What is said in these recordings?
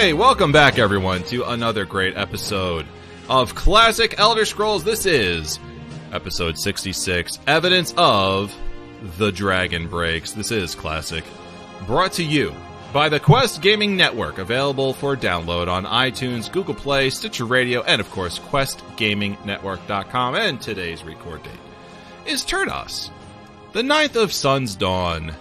Hey, welcome back, everyone, to another great episode of Classic Elder Scrolls. This is episode 66 Evidence of the Dragon Breaks. This is Classic. Brought to you by the Quest Gaming Network, available for download on iTunes, Google Play, Stitcher Radio, and of course, QuestGamingNetwork.com. And today's record date is Tirdas, the 9th of Sun's Dawn.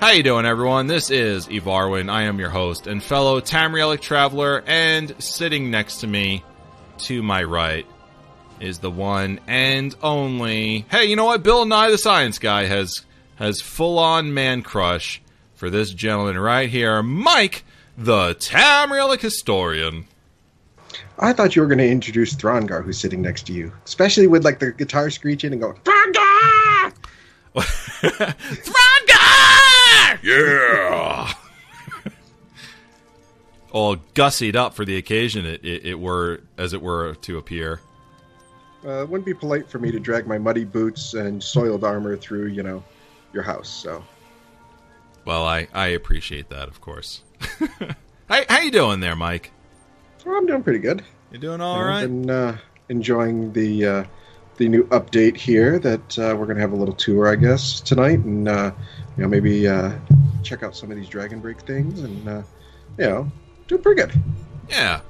How you doing, everyone? This is Evarwin. I am your host and fellow Tamrielic traveler, and sitting next to me, to my right, is the one and only. Hey, you know what? Bill Nye, the Science Guy, has has full on man crush for this gentleman right here, Mike, the Tamrielic historian. I thought you were going to introduce Throngar, who's sitting next to you, especially with like the guitar screeching and going Throngar. Throngar! Yeah. All gussied up for the occasion, it, it, it were as it were to appear. Uh, it wouldn't be polite for me to drag my muddy boots and soiled armor through, you know, your house. So, Well, I, I appreciate that, of course. how, how you doing there, Mike? well, I'm doing pretty good. You're doing all I've right? been uh, enjoying the uh, the new update here. That uh, we're going to have a little tour, I guess, tonight, and uh, you know maybe uh, check out some of these Dragon Break things, and uh, you know, doing pretty good. Yeah.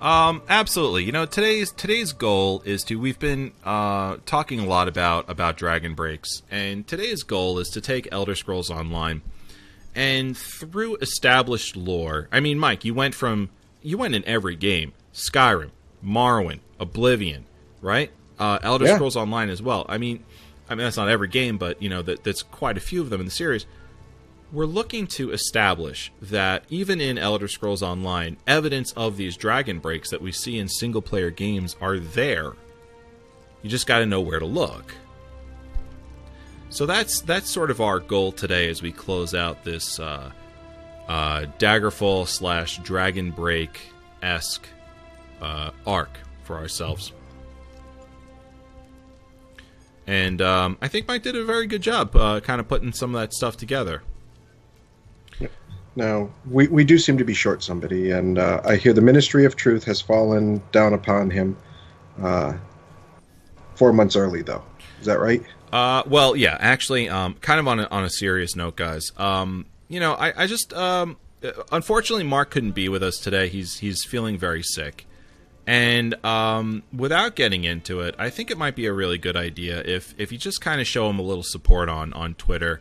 Um, absolutely. You know, today's today's goal is to we've been uh, talking a lot about about Dragon Breaks, and today's goal is to take Elder Scrolls Online and through established lore. I mean, Mike, you went from you went in every game: Skyrim, Morrowind, Oblivion, right? Uh, Elder Yeah. Scrolls Online as well. I mean, I mean that's not every game, but you know that that's quite a few of them in the series we're looking to establish that even in Elder Scrolls Online, evidence of these dragon breaks that we see in single player games are there. You just got to know where to look. So that's that's sort of our goal today as we close out this uh, uh, Daggerfall slash Dragon Break esque uh, arc for ourselves. And um, I think Mike did a very good job, uh, kind of putting some of that stuff together. Now, we, we do seem to be short somebody, and uh, I hear the Ministry of Truth has fallen down upon him uh, four months early, though. Is that right? Uh, well, yeah, actually, um, kind of on a, on a serious note, guys. Um, you know, I, I just um, unfortunately Mark couldn't be with us today. He's he's feeling very sick, and um, without getting into it, I think it might be a really good idea if if you just kind of show him a little support on on Twitter.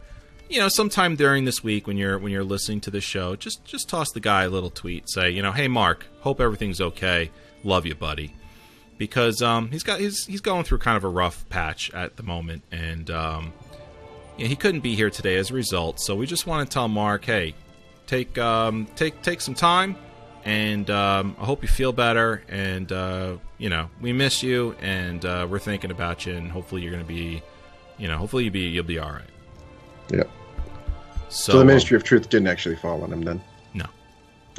You know, sometime during this week when you're when you're listening to the show, just just toss the guy a little tweet, say, you know, hey Mark, hope everything's okay. Love you, buddy because um, he's got he's he's going through kind of a rough patch at the moment, and um, yeah, he couldn't be here today as a result. So we just want to tell Mark, hey, take um, take take some time, and um, I hope you feel better. And uh, you know, we miss you, and uh, we're thinking about you, and hopefully you're going to be, you know, hopefully you'll be you'll be all right. Yeah. So, So, the Ministry of Truth didn't actually fall on him then? No.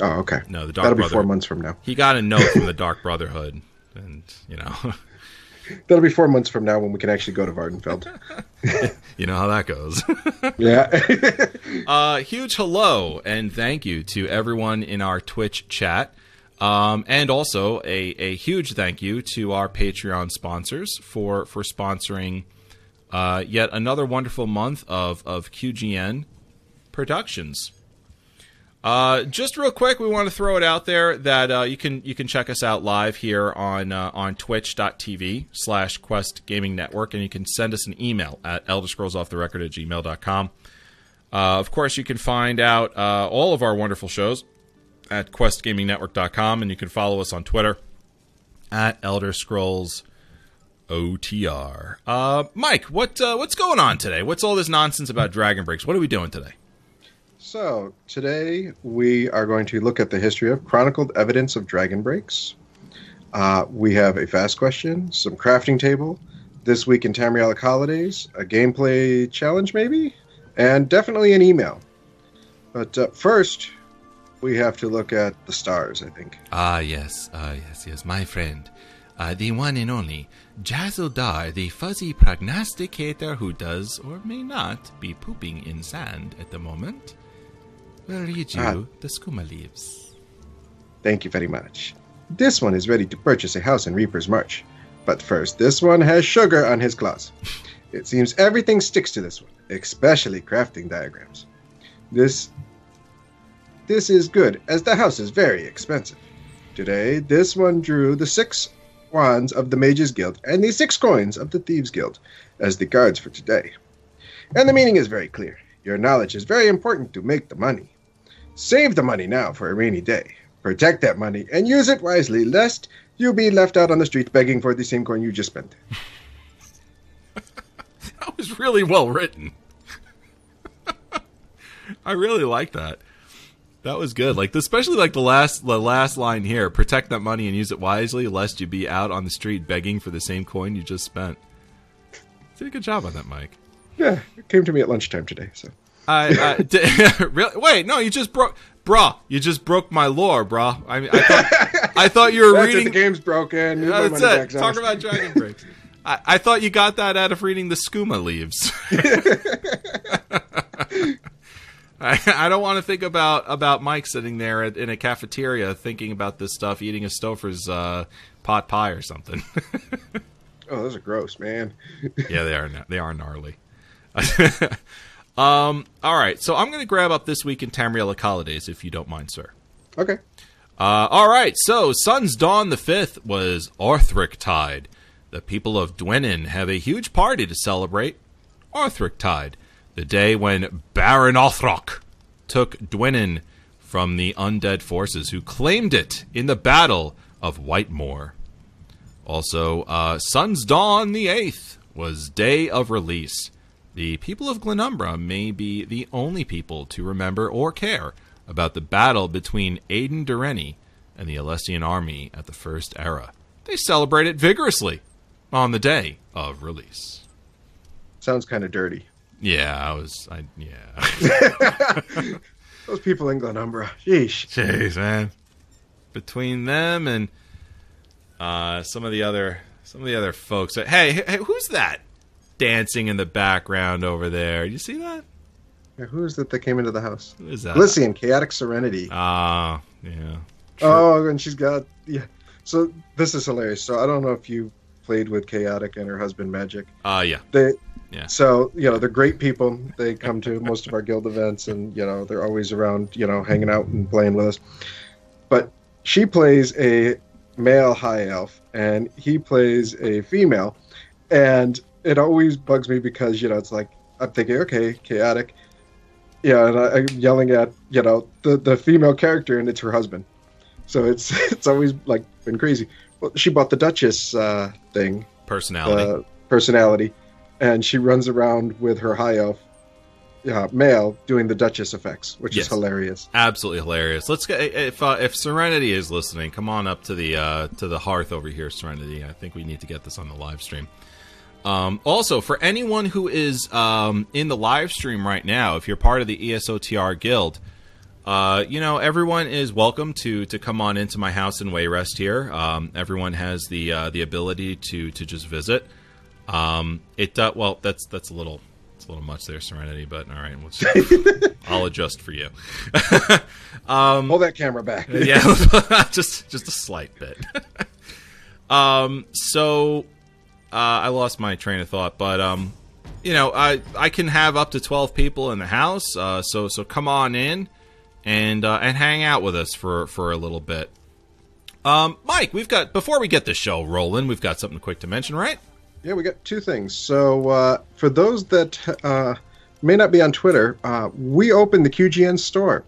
Oh, okay. no, the Dark That'll be Brother- four months from now. He got a note from the Dark Brotherhood, and you know. That'll be four months from now when we can actually go to Vvardenfell. You know how that goes. yeah. uh, huge hello and thank you to everyone in our Twitch chat. Um, and also a, a huge thank you to our Patreon sponsors for, for sponsoring uh, yet another wonderful month of, of QGN productions. Uh, just real quick, we want to throw it out there that uh, you can you can check us out live here on uh, on twitch.tv slash quest gaming network and you can send us an email at elder scrolls off the record at gmail.com. Uh, of course, you can find out uh, all of our wonderful shows at questgamingnetwork.com and you can follow us on Twitter at Elder Scrolls OTR. Uh, Mike, what uh, what's going on today? What's all this nonsense about Dragon Breaks? What are we doing today? So, today we are going to look at the history of chronicled evidence of dragon breaks. Uh, we have a fast question, some crafting table, this week in Tamrielic holidays, a gameplay challenge maybe, and definitely an email. But uh, first, we have to look at the stars, I think. Ah, yes, ah, yes, yes, my friend. Uh, the one and only Jazzledar, the fuzzy prognosticator who does or may not be pooping in sand at the moment. We'll read you Ah. the skooma leaves. Thank you very much. This one is ready to purchase a house in Reaper's March. But first, this one has sugar on his claws. It seems everything sticks to this one, especially crafting diagrams. This this is good, as the house is very expensive. Today, this one drew the six wands of the Mages Guild and the six coins of the Thieves Guild as the guards for today. And the meaning is very clear. Your knowledge is very important to make the money. Save the money now for a rainy day. Protect that money and use it wisely, lest you be left out on the street begging for the same coin you just spent. That was really well written. I really like that. That was good. Like especially like the last the last line here, protect that money and use it wisely lest you be out on the street begging for the same coin you just spent. Did a good job on that, Mike. Yeah, it came to me at lunchtime today. So I, I di- really wait. No, you just broke, brah. You just broke my lore, brah. I mean, I thought, I thought you were that's it. reading. The game's broken. Yeah, that's it. Talk about Dragon Breaks. I, I thought you got that out of reading the skooma leaves. I, I don't want to think about about Mike sitting there at, in a cafeteria thinking about this stuff, eating a Stouffer's uh, pot pie or something. Oh, those are gross, man. yeah, they are. They are gnarly. Um. All right. So I'm going to grab up this week in Tamrielic holidays, if you don't mind, sir. Okay. Uh, all right, so Sun's Dawn the 5th was Othroktide. The people of Dwynnen have a huge party to celebrate Othroktide, the day when Baron Othrok took Dwynnen from the undead forces who claimed it in the Battle of Wightmoor. Also, uh, Sun's Dawn the 8th was day of release. The people of Glenumbra may be the only people to remember or care about the battle between Aiden Direnni and the Alessian army at the First Era. They celebrate it vigorously on the day of release. Sounds kind of dirty. Yeah, I was. I yeah. Those people in Glenumbra. Sheesh. Jeez, man. Between them and uh, some of the other some of the other folks. Hey, hey, who's that dancing in the background over there? You see that? Yeah, who is that that came into the house? Who is that? Lycian, Chaotic Serenity. Ah, yeah. Oh, and she's got yeah. So this is hilarious. So I don't know if you played with Chaotic and her husband Magic. Uh, yeah. They Yeah. So you know they're great people. They come to most of our guild events, and you know they're always around, you know, hanging out and playing with us. But she plays a male high elf, and he plays a female, and it always bugs me because you know it's like I'm thinking, okay, chaotic, yeah, and I, I'm yelling at you know the the female character, and it's her husband. So it's it's always like been crazy. Well, she bought the Duchess uh, thing, Personality. uh, personality, and she runs around with her high elf uh, male doing the Duchess effects, which Yes. is hilarious. Absolutely hilarious. Let's get if uh, if Serenity is listening, come on up to the uh, to the hearth over here, Serenity. I think we need to get this on the live stream. Um, also, for anyone who is um, in the live stream right now, if you're part of the ESOTR Guild, uh, you know everyone is welcome to to come on into my house in Wayrest here. Um, everyone has the uh, the ability to to just visit. Um, it uh, well, that's that's a little it's a little much there, Serenity. But all right, let's, I'll adjust for you. Hold that camera back. yeah, just just a slight bit. um, so I lost my train of thought, but um, you know, I I can have up to twelve people in the house. Uh, so so come on in and uh, and hang out with us for for a little bit. Um, Mike, we've got before we get the show rolling, we've got something quick to mention, right? Yeah, we got two things. So, uh, for those that uh, may not be on Twitter, uh, we opened the QGN store.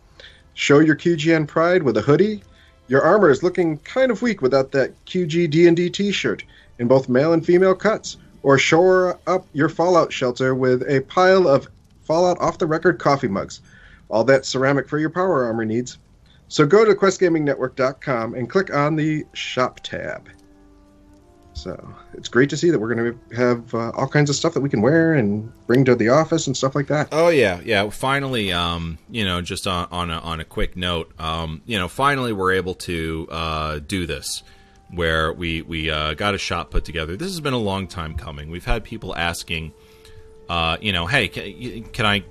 Show your QGN pride with a hoodie. Your armor is looking kind of weak without that QG D&D t-shirt in both male and female cuts. Or shore up your Fallout shelter with a pile of Fallout off-the-record coffee mugs. All that ceramic for your power armor needs. So go to questgamingnetwork.com and click on the shop tab. So it's great to see that we're going to have uh, all kinds of stuff that we can wear and bring to the office and stuff like that. Oh yeah, yeah. Finally, um, you know, just on on a, on a quick note, um, you know, finally we're able to uh, do this, where we we uh, got a shop put together. This has been a long time coming. We've had people asking, uh, you know, hey, can, can I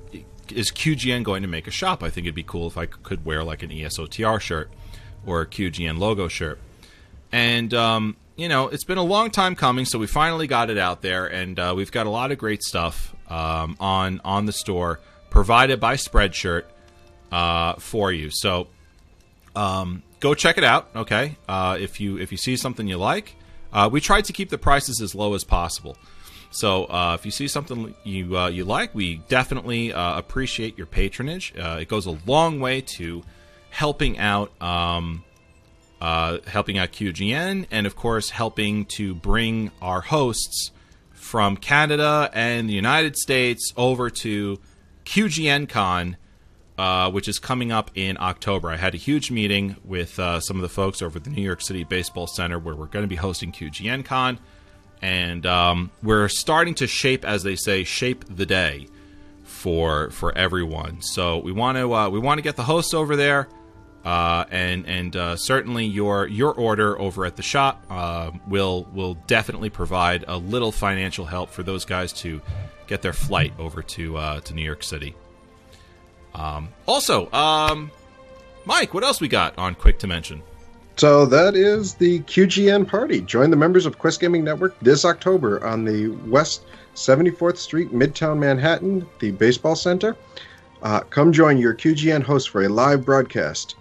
is QGN going to make a shop? I think it'd be cool if I could wear like an ESOTR shirt or a QGN logo shirt. And um, you know, it's been a long time coming, so we finally got it out there, and uh, we've got a lot of great stuff um, on on the store provided by Spreadshirt uh, for you. So um, go check it out. Okay, uh, if you if you see something you like, uh, we tried to keep the prices as low as possible. So uh, if you see something you uh, you like, we definitely uh, appreciate your patronage. Uh, it goes a long way to helping out um, uh, helping out QGN, and of course helping to bring our hosts from Canada and the United States over to QGN Con. Uh, which is coming up in October. I had a huge meeting with uh, some of the folks over at the New York City Baseball Center where we're going to be hosting QGN Con and um, we're starting to shape, as they say, shape the day for for everyone. So we want to uh, we want to get the hosts over there, uh, and and uh, certainly your your order over at the shop will will definitely provide a little financial help for those guys to get their flight over to to New York City. Um, also, um, Mike, what else we got on Quick to Mention? So that is the QGN party. Join the members of Quest Gaming Network this October on the West 74th Street, Midtown Manhattan, the Baseball Center. Uh, come join your QGN host for a live broadcast.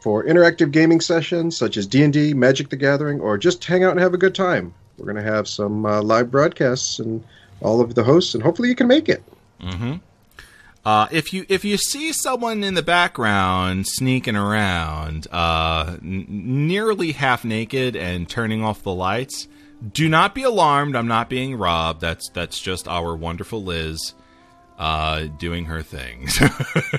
For interactive gaming sessions such as D&D, Magic the Gathering, or just hang out and have a good time. We're going to have some uh, live broadcasts and all of the hosts, and hopefully you can make it. Mm-hmm. Uh, if you if you see someone in the background sneaking around, uh, n- nearly half naked and turning off the lights, do not be alarmed. I'm not being robbed. That's that's just our wonderful Liz uh, doing her thing.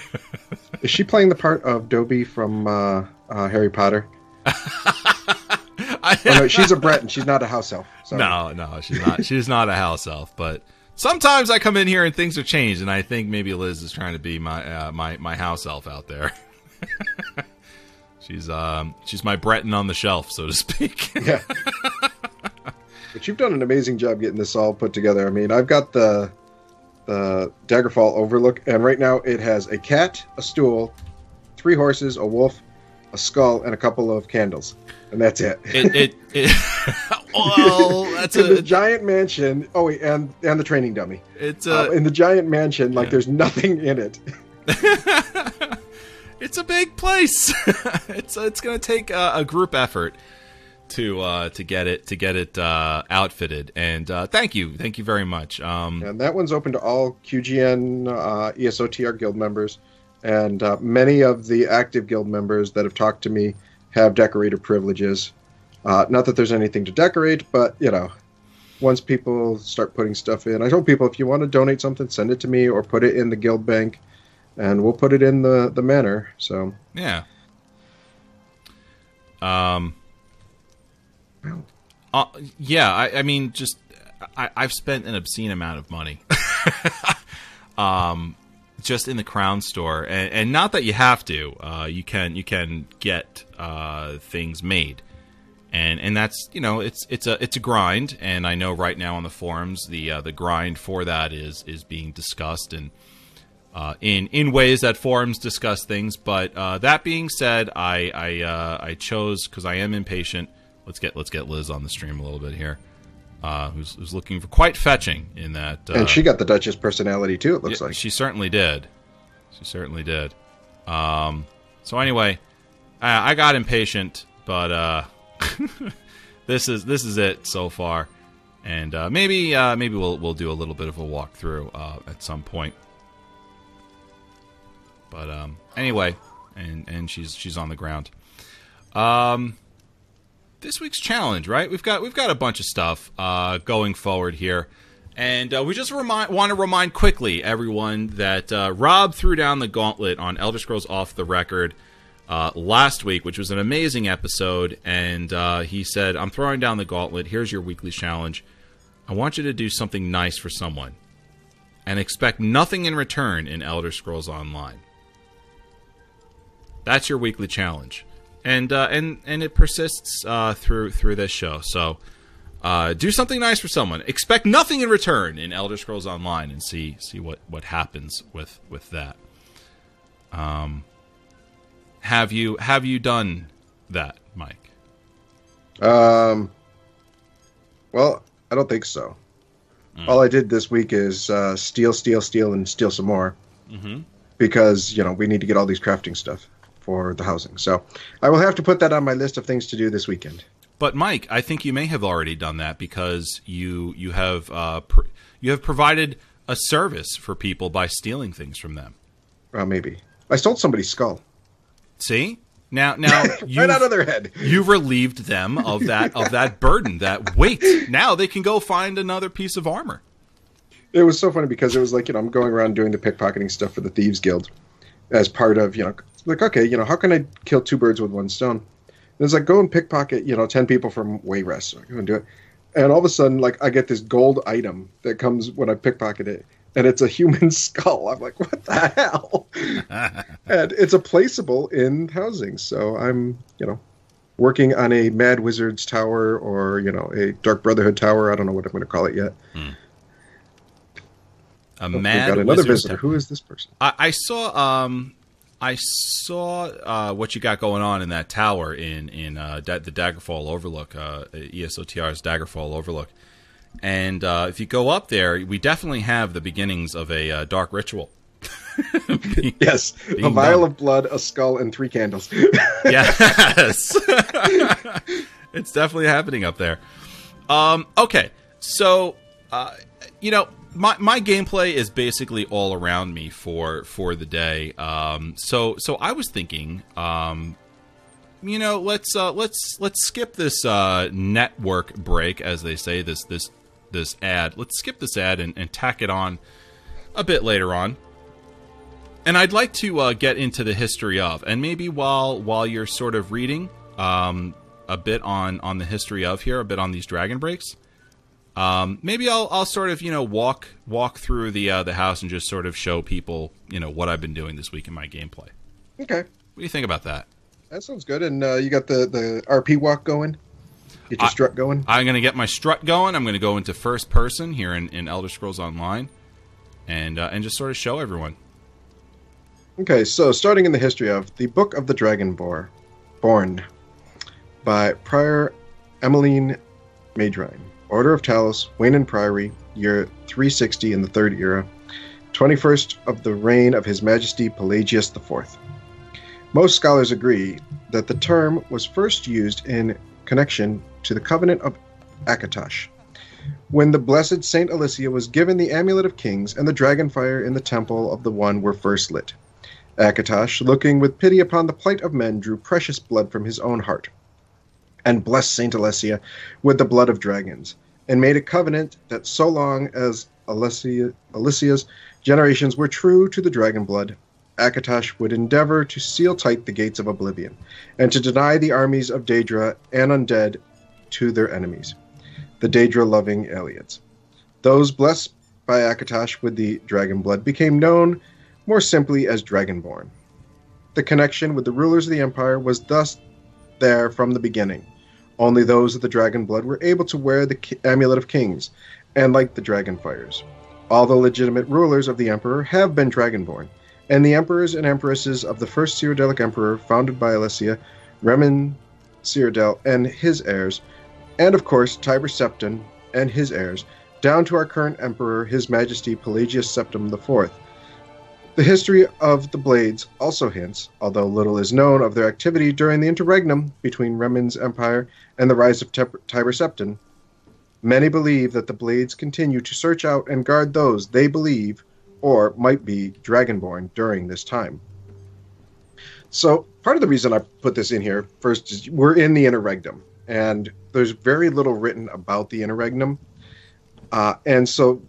Is she playing the part of Dobby from uh, uh, Harry Potter? oh, no, she's a Breton. She's not a house elf. Sorry. No, no, she's not. she's not a house elf, but sometimes I come in here and things have changed, and I think maybe Liz is trying to be my uh, my my house elf out there. she's um she's my Breton on the shelf, so to speak. yeah. But you've done an amazing job getting this all put together. I mean, I've got the the Daggerfall Overlook, and right now it has a cat, a stool, three horses, a wolf, a skull, and a couple of candles, and that's it. It, it, it well, that's in a the giant mansion. Oh wait, and and the training dummy. it's Uh, a in the giant mansion, like yeah. there's nothing in it. it's a big place. it's it's going to take a, a group effort to uh, to get it to get it uh, outfitted. And uh, thank you, thank you very much. Um, And that one's open to all QGN uh, ESOTR guild members, and uh, many of the active guild members that have talked to me have decorator privileges. Uh, not that there's anything to decorate, but you know, once people start putting stuff in, I told people if you want to donate something, send it to me or put it in the guild bank, and we'll put it in the the manor. So Yeah. Um. Uh, yeah, I, I mean, just I, I've spent an obscene amount of money, um, just in the Crown store, and, and not that you have to. Uh, you can you can get uh, things made, and and that's you know it's it's a it's a grind, and I know right now on the forums the uh, the grind for that is is being discussed and uh, in in ways that forums discuss things. But uh, that being said, I I uh, I chose because I am impatient. Let's get let's get Liz on the stream a little bit here, uh, who's, who's looking for quite fetching in that. Uh, and she got the Duchess personality too. It looks yeah, like. she certainly did. She certainly did. Um, so anyway, I, I got impatient, but uh, this is this is it so far, and uh, maybe uh, maybe we'll we'll do a little bit of a walkthrough uh, at some point. But um, anyway, and and she's she's on the ground. Um, this week's challenge, right? We've got we've got a bunch of stuff uh, going forward here, and uh, we just remind want to remind quickly everyone that uh, Rob threw down the gauntlet on Elder Scrolls Off the Record uh, last week, which was an amazing episode, and uh, he said, "I'm throwing down the gauntlet. Here's your weekly challenge. I want you to do something nice for someone, and expect nothing in return in Elder Scrolls Online." That's your weekly challenge, and uh, and and it persists uh, through through this show. So, uh, do something nice for someone. Expect nothing in return in Elder Scrolls Online, and see see what what happens with with that. Um, have you have you done that, Mike? Um, well, I don't think so. All I did this week is uh, steal, steal, steal, and steal some more Mm-hmm. because you know we need to get all these crafting stuff for the housing. So I will have to put that on my list of things to do this weekend. But Mike, I think you may have already done that because you you have uh, pr- you have provided a service for people by stealing things from them. Well, maybe I stole somebody's skull See now now you right out of their head. you've relieved them of that of that burden that weight. Now they can go find another piece of armor. It was so funny because it was like you know I'm going around doing the pickpocketing stuff for the thieves guild as part of you know like okay you know how can I kill two birds with one stone? And it's like go and pickpocket you know ten people from Wayrest. So I go and do it, and all of a sudden like I get this gold item that comes when I pickpocket it, and it's a human skull. I'm like what the hell? and it's a placeable in housing, so I'm you know working on a Mad Wizard's tower or you know a Dark Brotherhood tower. I don't know what I'm going to call it yet. Hmm. A We've mad got another visitor. Who is this person? I, I saw um I saw uh, what you got going on in that tower in in uh, da- the Daggerfall Overlook, uh, ESOTR's Daggerfall Overlook, and uh, if you go up there, we definitely have the beginnings of a uh, dark ritual. Yes, a Being vial done. of blood, a skull, and three candles. yes, it's definitely happening up there. Um, okay, so uh, you know my my gameplay is basically all around me for for the day. Um, so so I was thinking, um, you know, let's uh, let's let's skip this uh, network break, as they say. This this this ad. Let's skip this ad and, and tack it on a bit later on. And I'd like to uh, get into the history of, and maybe while while you're sort of reading um, a bit on on the history of here, a bit on these dragon breaks. Um, maybe I'll I'll sort of you know walk walk through the uh, the house and just sort of show people you know what I've been doing this week in my gameplay. okay, What do you think about that? that sounds good. And uh, you got the the RP walk going. Get your I- strut going. I'm going to get my strut going. I'm going to go into first person here in, in Elder Scrolls Online, and uh, and just sort of show everyone. Okay, so starting in the history of the Book of the Dragonborn, born by Prior Emelene Madrine, Order of Talos, Wayne and Priory, year 360 in the Third Era, 21st of the reign of His Majesty Pelagius IV. Most scholars agree that the term was first used in connection to the Covenant of Akatosh, when the blessed Saint Alessia was given the Amulet of Kings and the dragon fire in the Temple of the One were first lit. Akatosh, looking with pity upon the plight of men, drew precious blood from his own heart, and blessed Saint Alessia with the blood of dragons, and made a covenant that so long as Alessia, Alessia's generations were true to the dragon blood, Akatosh would endeavor to seal tight the gates of oblivion, and to deny the armies of Daedra and undead to their enemies, the Daedra-loving Ayleids. Those blessed by Akatosh with the dragon blood became known more simply as Dragonborn. The connection with the rulers of the Empire was thus there from the beginning. Only those of the dragon blood were able to wear the ki- Amulet of Kings and light the dragon fires. All the legitimate rulers of the Emperor have been Dragonborn, and the emperors and empresses of the first Cyrodiilic Emperor, founded by Alessia, Reman Cyrodiil and his heirs, and of course Tiber Septim and his heirs, down to our current Emperor, His Majesty Pelagius Septim IV. The history of the Blades also hints, although little is known of their activity during the interregnum between Reman's empire and the rise of Tiber Septim. Many believe that the Blades continue to search out and guard those they believe or might be Dragonborn during this time. So, part of the reason I put this in here first is we're in the interregnum, and there's very little written about the interregnum. Uh, and so,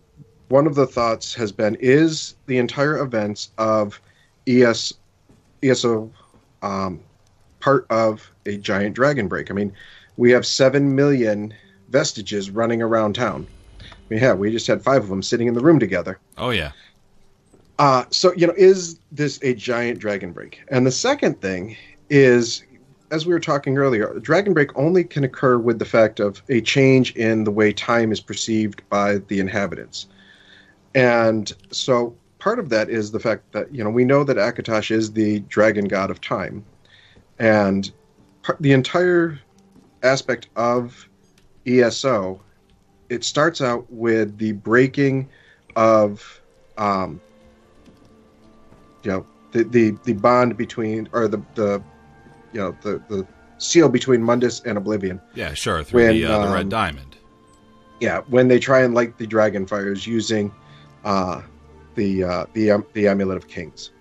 one of the thoughts has been is the entire events of ES, ESO um, part of a giant dragon break? I mean, we have 7 million vestiges running around town. Mean, yeah, we just had five of them sitting in the room together. Oh yeah, Uh, so, you know, is this a giant dragon break? And the second thing is as we were talking earlier, dragon break only can occur with the fact of a change in the way time is perceived by the inhabitants. And so part of that is the fact that, you know, we know that Akatosh is the dragon god of time. And par- the entire aspect of ESO, it starts out with the breaking of, um, you know, the, the, the bond between, or the, the you know the the seal between Mundus and Oblivion. Yeah, sure. Through When, the, uh, the um, red diamond. Yeah, when they try and light the dragon fires using uh, the uh, the um, the amulet of kings,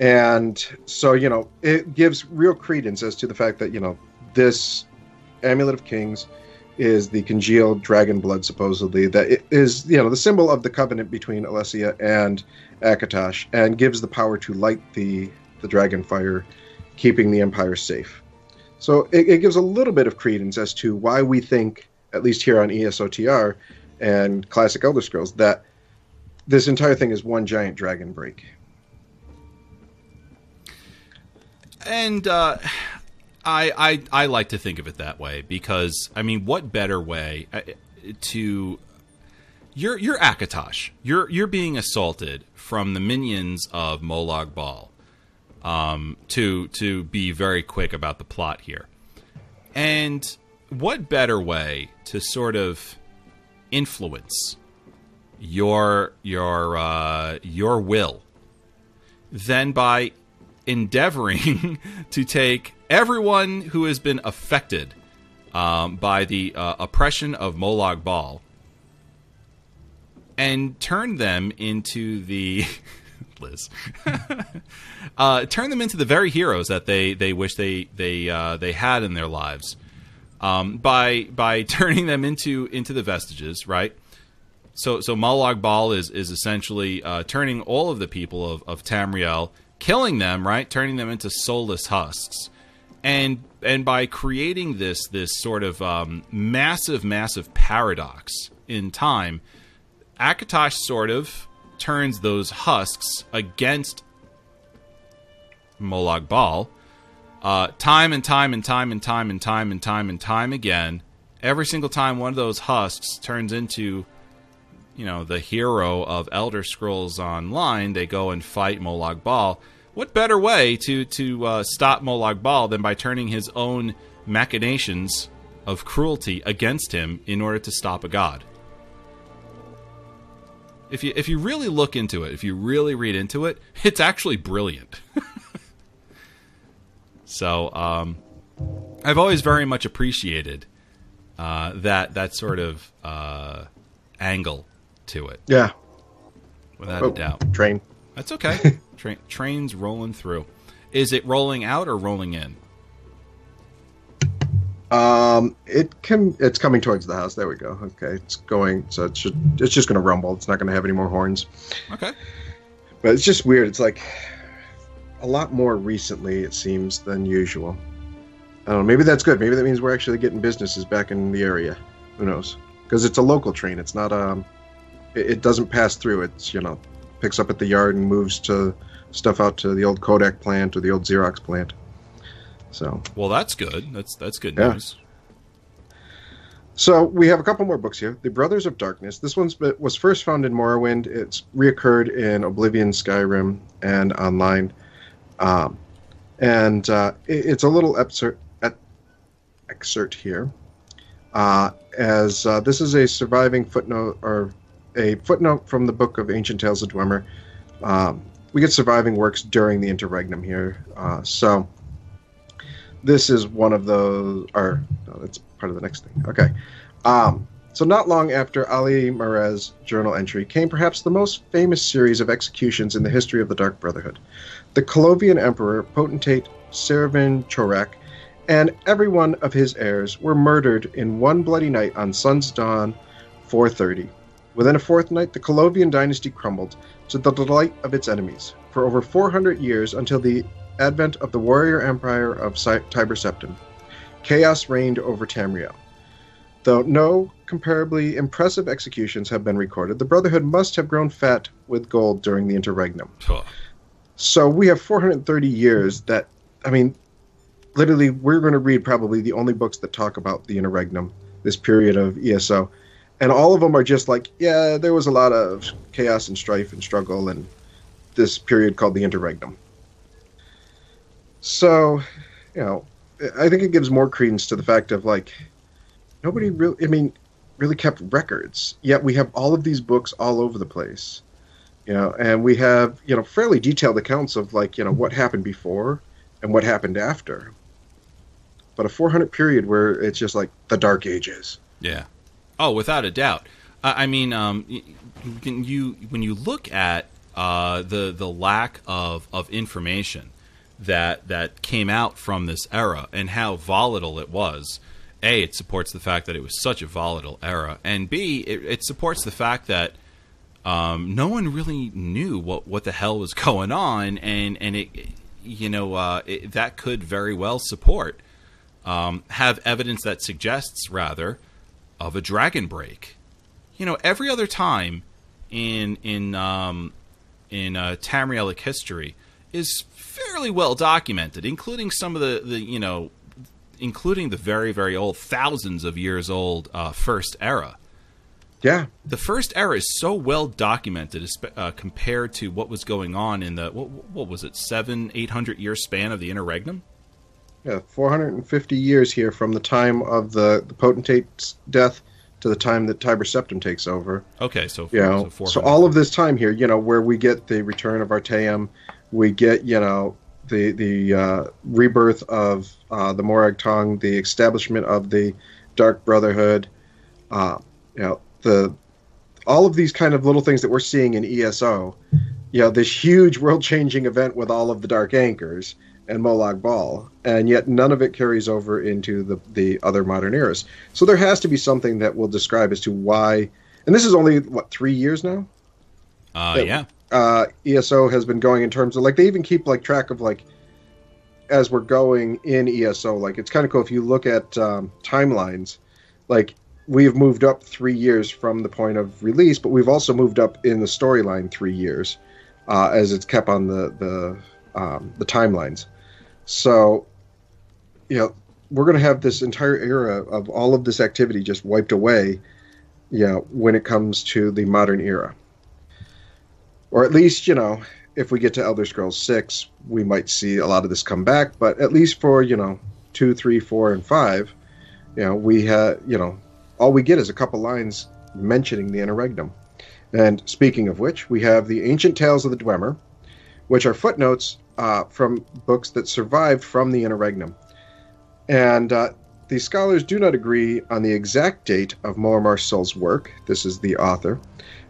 and so you know it gives real credence as to the fact that you know this amulet of kings is the congealed dragon blood supposedly that it is you know the symbol of the covenant between Alessia and Akatosh and gives the power to light the the dragon fire keeping the empire safe. So it, it gives a little bit of credence as to why we think at least here on ESOTR and classic Elder Scrolls that this entire thing is one giant dragon break And uh, I, I I like to think of it that way because I mean, what better way uh, to you're you're Akatosh. You're you're being assaulted from the minions of Molag Bal. Um, to to be very quick about the plot here, and what better way to sort of influence your your uh, your will than by endeavoring to take everyone who has been affected um, by the uh, oppression of Molag Bal and turn them into the Liz, uh, turn them into the very heroes that they they wish they they uh, they had in their lives um, by by turning them into into the vestiges, right? So so Molag Bal is is essentially uh, turning all of the people of of Tamriel, killing them, right? Turning them into soulless husks, and and by creating this this sort of um, massive massive paradox in time, Akatosh sort of turns those husks against Molag Bal, uh, time and time and time and time and time and time and time again. Every single time one of those husks turns into, you know, the hero of Elder Scrolls Online, they go and fight Molag Bal. What better way to to uh, stop Molag Bal than by turning his own machinations of cruelty against him in order to stop a god? If you if you really look into it, if you really read into it, it's actually brilliant. so um, I've always very much appreciated uh, that that sort of uh, angle to it, yeah. Without Oh. a doubt. train. That's okay. Tra- trains rolling through. Is it rolling out or rolling in? um it can it's coming towards the house. There we go. Okay. It's going so it should it's just going to rumble. It's not going to have any more horns. Okay. but it's just weird. It's like a lot more recently it seems than usual. I don't know. Maybe that's good. Maybe that means we're actually getting businesses back in the area. Who knows? Because it's a local train. It's not um it, it doesn't pass through it's you know picks up at the yard and moves to stuff out to the old kodak plant or the old xerox plant so Well, that's good. That's that's good Yeah. news. So we have a couple more books here. The Brothers of Darkness. This one's been- was first found in Morrowind. It's reoccurred in Oblivion, Skyrim, and online. Um, and uh, it- it's a little excerpt, excerpt here, uh, as uh, this is a surviving footnote or a footnote from the book of Ancient Tales of Dwemer. Um, we get surviving works during the interregnum here. Uh, so this is one of those, or no, that's part of the next thing. Okay. Um, so, not long after Ali Marez's journal entry came perhaps the most famous series of executions in the history of the Dark Brotherhood. The Colovian Emperor, potentate Savirien-Chorak, and every one of his heirs were murdered in one bloody night on Sun's Dawn 430. Within a fortnight, the Colovian dynasty crumbled, to the delight of its enemies, for over 400 years until the advent of the warrior empire of Tiber Septim. Chaos reigned over Tamriel. Though no comparably impressive executions have been recorded, the Brotherhood must have grown fat with gold during the interregnum. Huh. So we have 430 years that, I mean, literally, we're going to read probably the only books that talk about the interregnum, this period of ESO, and all of them are just like, yeah, there was a lot of chaos and strife and struggle, and this period called the interregnum. So, you know, I think it gives more credence to the fact of like nobody really. I mean, really kept records. Yet we have all of these books all over the place, you know, and we have you know fairly detailed accounts of like you know what happened before and what happened after. But a 400 period where it's just like the Dark Ages. Yeah. Oh, without a doubt. I mean, um, you when you look at uh, the the lack of, of information that that came out from this era and how volatile it was a, it supports the fact that it was such a volatile era, and B, it, it supports the fact that um, no one really knew what, what the hell was going on, and and it, you know, uh, it, that could very well support um, have evidence that suggests rather of a dragon break. You know, every other time in in um, in uh, Tamrielic history is fairly well documented, including some of the, the you know including the very, very old, thousands of years old uh, First Era. Yeah. The First Era is so well documented uh, compared to what was going on in the, what, what was it, seven, eight hundred year span of the Interregnum? Yeah, 450 years here from the time of the, the potentate's death to the time that Tiber Septim takes over. Okay, so you know, so, so all of this time here, you know, where we get the return of Artaeum, we get you know the the uh, rebirth of uh, the Morag Tong, the establishment of the Dark Brotherhood, uh, you know the all of these kind of little things that we're seeing in ESO, you know this huge world changing event with all of the Dark Anchors and Molag Bal, and yet none of it carries over into the the other modern eras. So there has to be something that will describe as to why. And this is only what three years now. Uh, yeah uh, ESO has been going in terms of like they even keep like track of like as we're going in ESO. Like it's kind of cool if you look at um, timelines. Like we have moved up three years from the point of release, but we've also moved up in the storyline three years uh, as it's kept on the the um, the timelines. So, you know, we're going to have this entire era of all of this activity just wiped away. You know, when it comes to the modern era or at least you know if we get to Elder Scrolls Six, we might see a lot of this come back. But at least for you know two, three, four, and five, you know we have you know all we get is a couple lines mentioning the interregnum. And speaking of which, we have the ancient tales of the Dwemer, which are footnotes uh, from books that survived from the interregnum. And uh, the scholars do not agree on the exact date of Marobar Sul's work. This is the author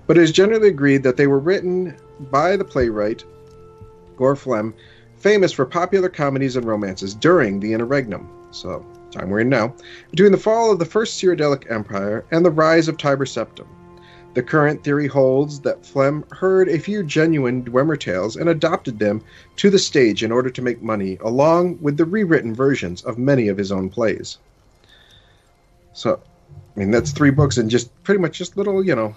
but it is generally agreed that they were written by the playwright Gor Flem, famous for popular comedies and romances during the interregnum. So, time we're in now, between the fall of the First Cyrodiilic Empire and the rise of Tiber Septim. The current theory holds that Flem heard a few genuine Dwemer tales and adopted them to the stage in order to make money, along with the rewritten versions of many of his own plays. So, I mean, that's three books and just pretty much just little, you know,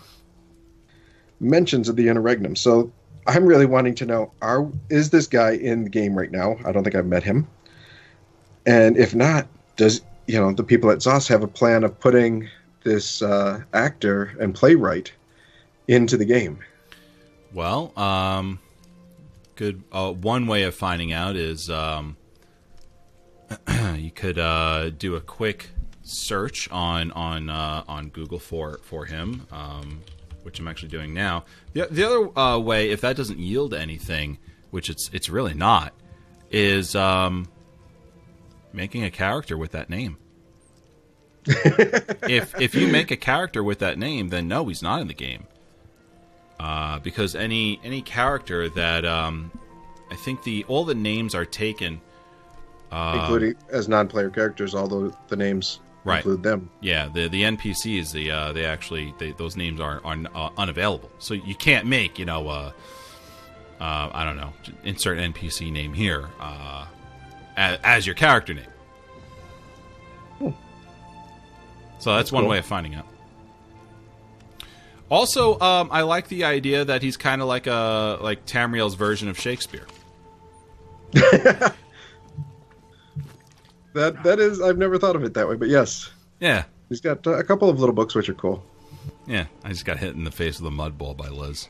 mentions of the interregnum. So I'm really wanting to know: Are is this guy in the game right now? I don't think I've met him. And if not, does you know the people at ZOS have a plan of putting this uh, actor and playwright into the game? Well, um, good. Uh, one way of finding out is um, you could uh, do a quick search on on uh, on Google for for him. Um, which I'm actually doing now. The, the other uh, way, if that doesn't yield anything, which it's it's really not, is um, making a character with that name. If if you make a character with that name, then no, he's not in the game. Uh, because any any character that um, I think the all the names are taken, uh, including as non-player characters, although the names right. include them. Yeah, the the NPCs, the uh, they actually they, those names are are uh, unavailable, so you can't make you know uh, uh, I don't know insert NPC name here uh, as, as, your character name. So that's, that's one cool. way of finding out. Also, um, I like the idea that he's kind of like a like Tamriel's version of Shakespeare. that that is. I've never thought of it that way, but yes, Yeah, he's got uh, a couple of little books which are cool. yeah. I just got hit in the face with a mud ball by Liz.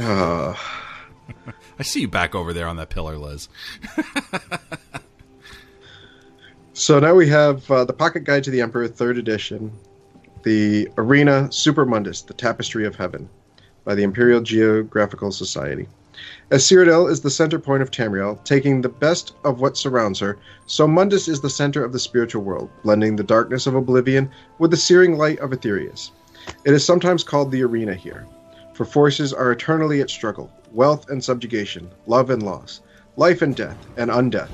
Uh, I see you back over there on that pillar, Liz. so now we have uh, the Pocket Guide to the Emperor, third edition, the Arena Supermundus, the Tapestry of Heaven, by the Imperial Geographical Society. As Cyrodiil is the center point of Tamriel, taking the best of what surrounds her, so Mundus is the center of the spiritual world, blending the darkness of oblivion with the searing light of Aetherius. It is sometimes called the arena here, for forces are eternally at struggle wealth and subjugation, love and loss, life and death, and undeath,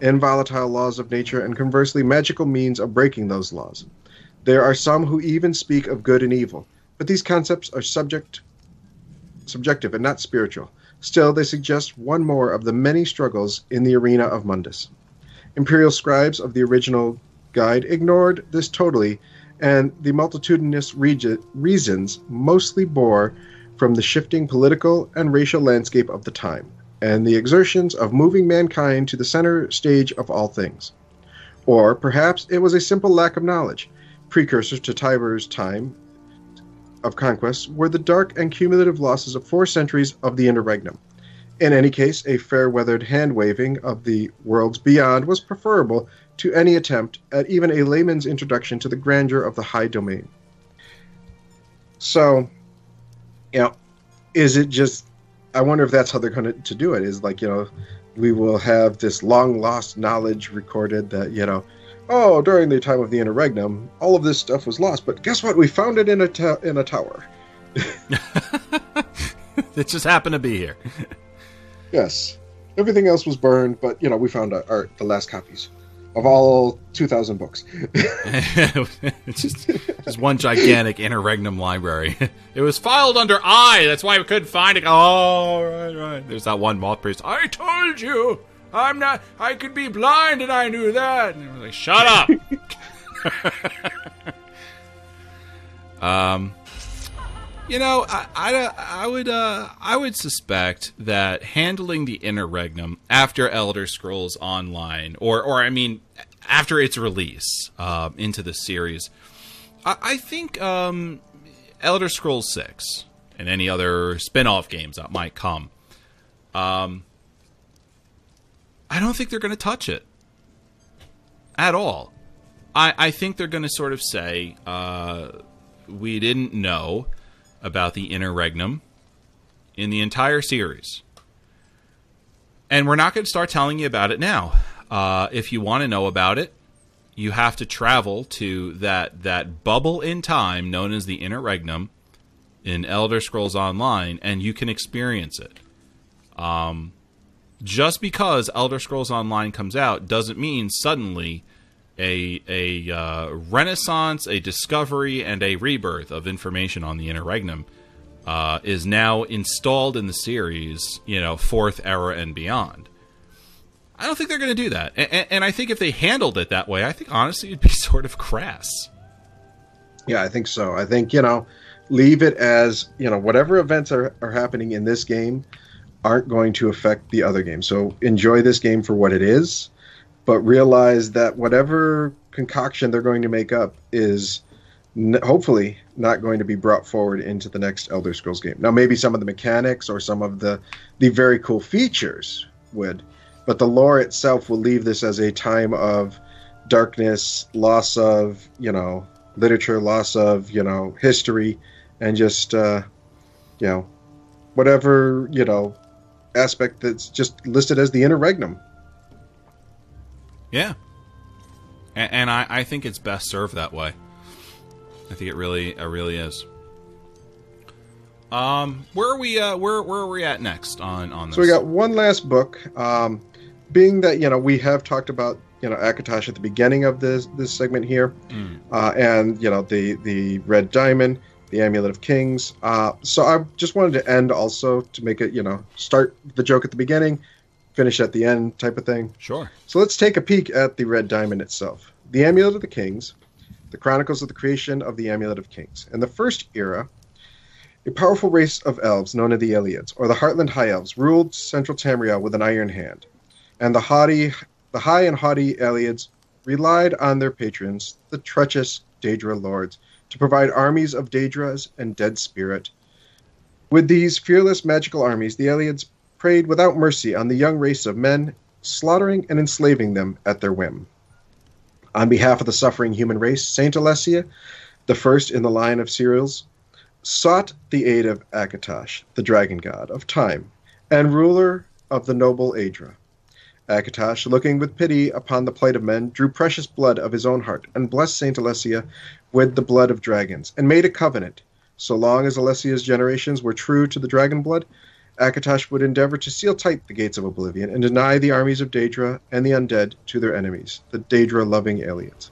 involatile laws of nature, and conversely magical means of breaking those laws. There are some who even speak of good and evil, but these concepts are subject, subjective and not spiritual. Still, they suggest one more of the many struggles in the arena of Mundus. Imperial scribes of the original guide ignored this totally, and the multitudinous regi- reasons mostly bore from the shifting political and racial landscape of the time, and the exertions of moving mankind to the center stage of all things. Or perhaps it was a simple lack of knowledge. Precursors to Tiber's time of conquest were the dark and cumulative losses of four centuries of the interregnum. In any case, a fair weathered hand waving of the worlds beyond was preferable to any attempt at even a layman's introduction to the grandeur of the high domain. So, you know, is it just? I wonder if that's how they're going to do it. Is like you know, we will have this long lost knowledge recorded that you know, oh, during the time of the interregnum, all of this stuff was lost. But guess what? We found it in a in a tower. it just happened to be here. Yes, everything else was burned, but you know, we found our, our the last copies of all 2,000 books. it's just, just one gigantic interregnum library. It was filed under I. That's why we couldn't find it. Oh, right, right. There's that one moth priest. I told you. I'm not. I could be blind, and I knew that. And was like, shut up. um, you know, I, I, I would uh, I would suspect that handling the interregnum after Elder Scrolls Online, or or I mean, after its release uh, into the series, I, I think um, Elder Scrolls Six and any other spin-off games that might come, um, I don't think they're going to touch it at all. I, I think they're going to sort of say uh, we didn't know about the interregnum in the entire series. And we're not going to start telling you about it now. Uh, if you want to know about it, you have to travel to that that bubble in time known as the interregnum in Elder Scrolls Online, and you can experience it. Um, just because Elder Scrolls Online comes out doesn't mean suddenly a a uh, renaissance, a discovery, and a rebirth of information on the interregnum uh, is now installed in the series. You know, fourth era and beyond. I don't think they're going to do that, and, and I think if they handled it that way, I think honestly it'd be sort of crass. Yeah, I think so. I think you know, leave it as you know, whatever events are, are happening in this game aren't going to affect the other game. So enjoy this game for what it is but realize that whatever concoction they're going to make up is n- hopefully not going to be brought forward into the next Elder Scrolls game. Now, maybe some of the mechanics or some of the the very cool features would, but the lore itself will leave this as a time of darkness, loss of you know literature, loss of you know history, and just uh, you know whatever you know aspect that's just listed as the interregnum. Yeah, and, and I, I think it's best served that way. I think it really, it really is. Um, where are we? Uh, where where are we at next on on this? So we got one last book. Um, being that you know we have talked about you know Akatosh at the beginning of this this segment here, Mm. uh, and you know the the red diamond, the amulet of kings. Uh, so I just wanted to end also to make it you know start the joke at the beginning, finish at the end type of thing. Sure. So let's take a peek at the red diamond itself. The amulet of the kings, the chronicles of the creation of the amulet of kings. In the first era, a powerful race of elves known as the Ayleids, or the Heartland High Elves, ruled central Tamriel with an iron hand, and the haughty, the high and haughty Ayleids relied on their patrons, the treacherous Daedra lords, to provide armies of Daedras and dead spirit. With these fearless magical armies, the Ayleids preyed without mercy on the young race of men, slaughtering and enslaving them at their whim. On behalf of the suffering human race, Saint Alessia, the first in the line of Cyrils, sought the aid of Akatosh, the dragon god of time, and ruler of the noble Aedra. Akatosh, looking with pity upon the plight of men, drew precious blood of his own heart, and blessed Saint Alessia with the blood of dragons, and made a covenant. So long as Alessia's generations were true to the dragon blood, Akatosh would endeavor to seal tight the gates of oblivion and deny the armies of Daedra and the undead to their enemies, the Daedra-loving Ayleids.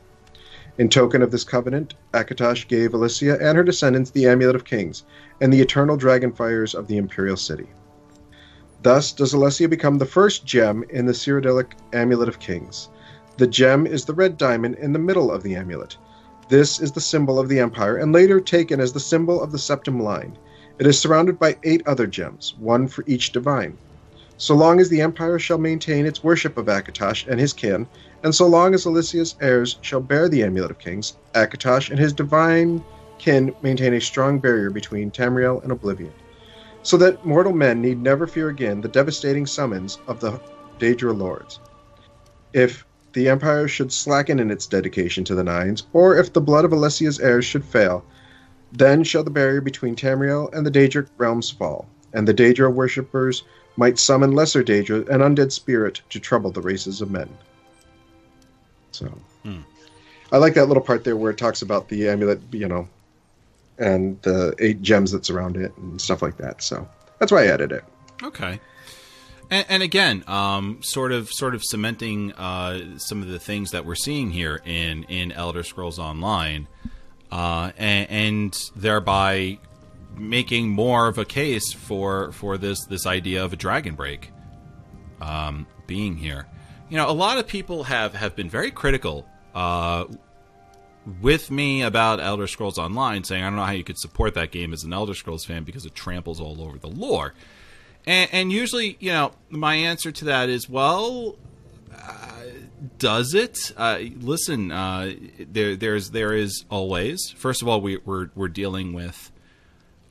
In token of this covenant, Akatosh gave Alessia and her descendants the Amulet of Kings and the eternal dragon fires of the Imperial City. Thus does Alessia become the first gem in the Cyrodiilic Amulet of Kings. The gem is the red diamond in the middle of the amulet. This is the symbol of the Empire and later taken as the symbol of the Septim Line. It is surrounded by eight other gems, one for each divine. So long as the Empire shall maintain its worship of Akatosh and his kin, and so long as Alessia's heirs shall bear the Amulet of Kings, Akatosh and his divine kin maintain a strong barrier between Tamriel and Oblivion, so that mortal men need never fear again the devastating summons of the Daedra Lords. If the Empire should slacken in its dedication to the Nines, or if the blood of Alessia's heirs should fail, then shall the barrier between Tamriel and the Daedric realms fall, and the Daedra worshippers might summon lesser Daedra and undead spirit to trouble the races of men. So, Hmm. I like that little part there where it talks about the amulet, you know, and the eight gems that surround it and stuff like that. So that's why I added it. Okay. And, and again, um, sort of, sort of cementing uh, some of the things that we're seeing here in in Elder Scrolls Online, uh, and, and thereby making more of a case for for this this idea of a dragon break um, being here. You know, a lot of people have have been very critical uh, with me about Elder Scrolls Online, saying I don't know how you could support that game as an Elder Scrolls fan because it tramples all over the lore. And, and usually, you know, my answer to that is, well, does it? Uh, listen, uh, there, there's, there is always. First of all, we, we're we're dealing with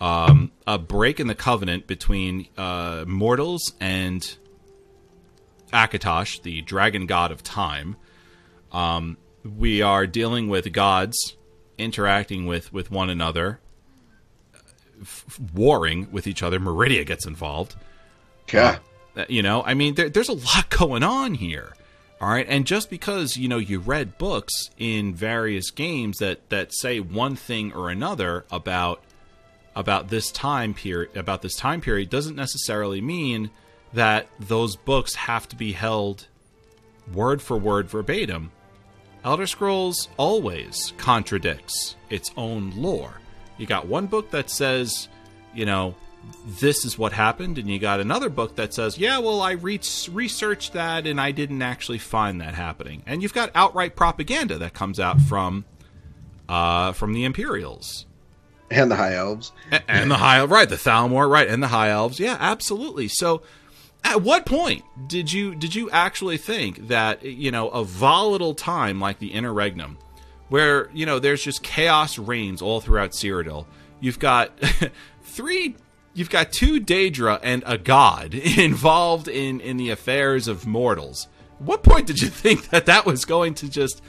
um, a break in the covenant between uh, mortals and Akatosh, the dragon god of time. Um, we are dealing with gods interacting with, with one another, f- warring with each other. Meridia gets involved. Yeah. Uh, You know, I mean, there, there's a lot going on here. All right, and just because you know you read books in various games that that say one thing or another about about this time period about this time period doesn't necessarily mean that those books have to be held word for word verbatim. Elder Scrolls always contradicts its own lore. You got one book that says, you know, this is what happened, and you got another book that says, yeah, well, I re- researched that and I didn't actually find that happening. And you've got outright propaganda that comes out from uh, from the Imperials And the High Elves. A- and the high right the Thalmor right and the high elves yeah absolutely so at what point did you did you actually think that you know a volatile time like the interregnum where you know there's just chaos reigns all throughout Cyrodiil you've got three you've got two Daedra and a god involved in in the affairs of mortals. What point did you think that that was going to just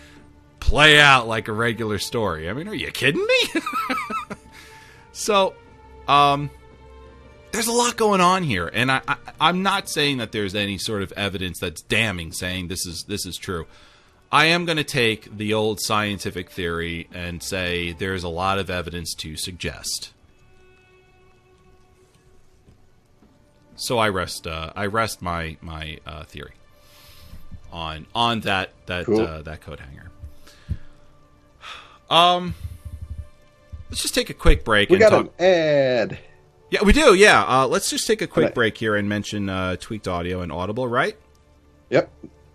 play out like a regular story? I mean are you kidding me? So um there's a lot going on here and I, I i'm not saying that there's any sort of evidence that's damning saying this is this is true. I am going to take the old scientific theory and say there's a lot of evidence to suggest so i rest uh, i rest my my uh, theory on on that that Cool. uh, that code hanger um let's just take a quick break We and got talk an ad. yeah, we do. Yeah, uh, let's just take a quick break here and mention uh, tweaked audio and Audible, right? Yep.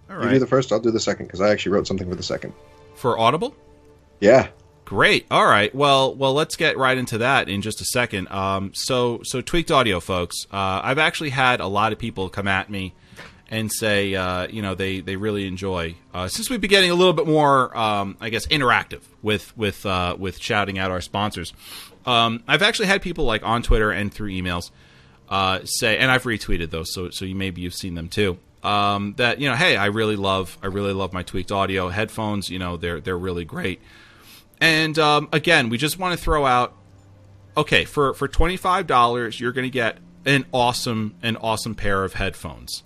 All You do the first, I'll do the second because I actually wrote something for the second. For Audible, Yeah. Great. All right. Well, well, let's get right into that in just a second. Um, so, so tweaked audio, folks. Uh, I've actually had a lot of people come at me and say, uh, you know, they, they really enjoy. Uh, since we've been getting a little bit more, um, I guess, interactive with with uh, with shouting out our sponsors. Um, I've actually had people like on Twitter and through emails uh, say, and I've retweeted those, so so you maybe you've seen them too. Um, that you know, hey, I really love I really love my tweaked audio headphones. You know, they're they're really great. And um, again, we just want to throw out, okay, for for twenty five dollars, you're going to get an awesome an awesome pair of headphones.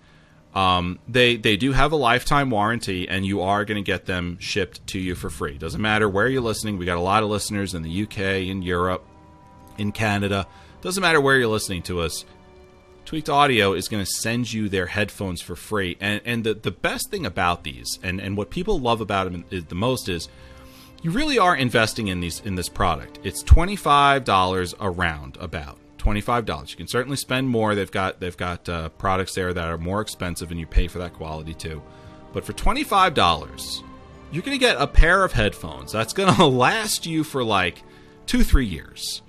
Um, they they do have a lifetime warranty, and you are going to get them shipped to you for free. Doesn't matter where you're listening. We got a lot of listeners in the UK, in Europe, in Canada. Doesn't matter where you're listening to us. Tweaked Audio is going to send you their headphones for free. And and the, the best thing about these, and, and what people love about them the most is you really are investing in these in this product. It's twenty five dollars around about twenty five dollars. You can certainly spend more. They've got they've got uh, products there that are more expensive, and you pay for that quality too. But for twenty five dollars, you're going to get a pair of headphones that's going to last you for like two three years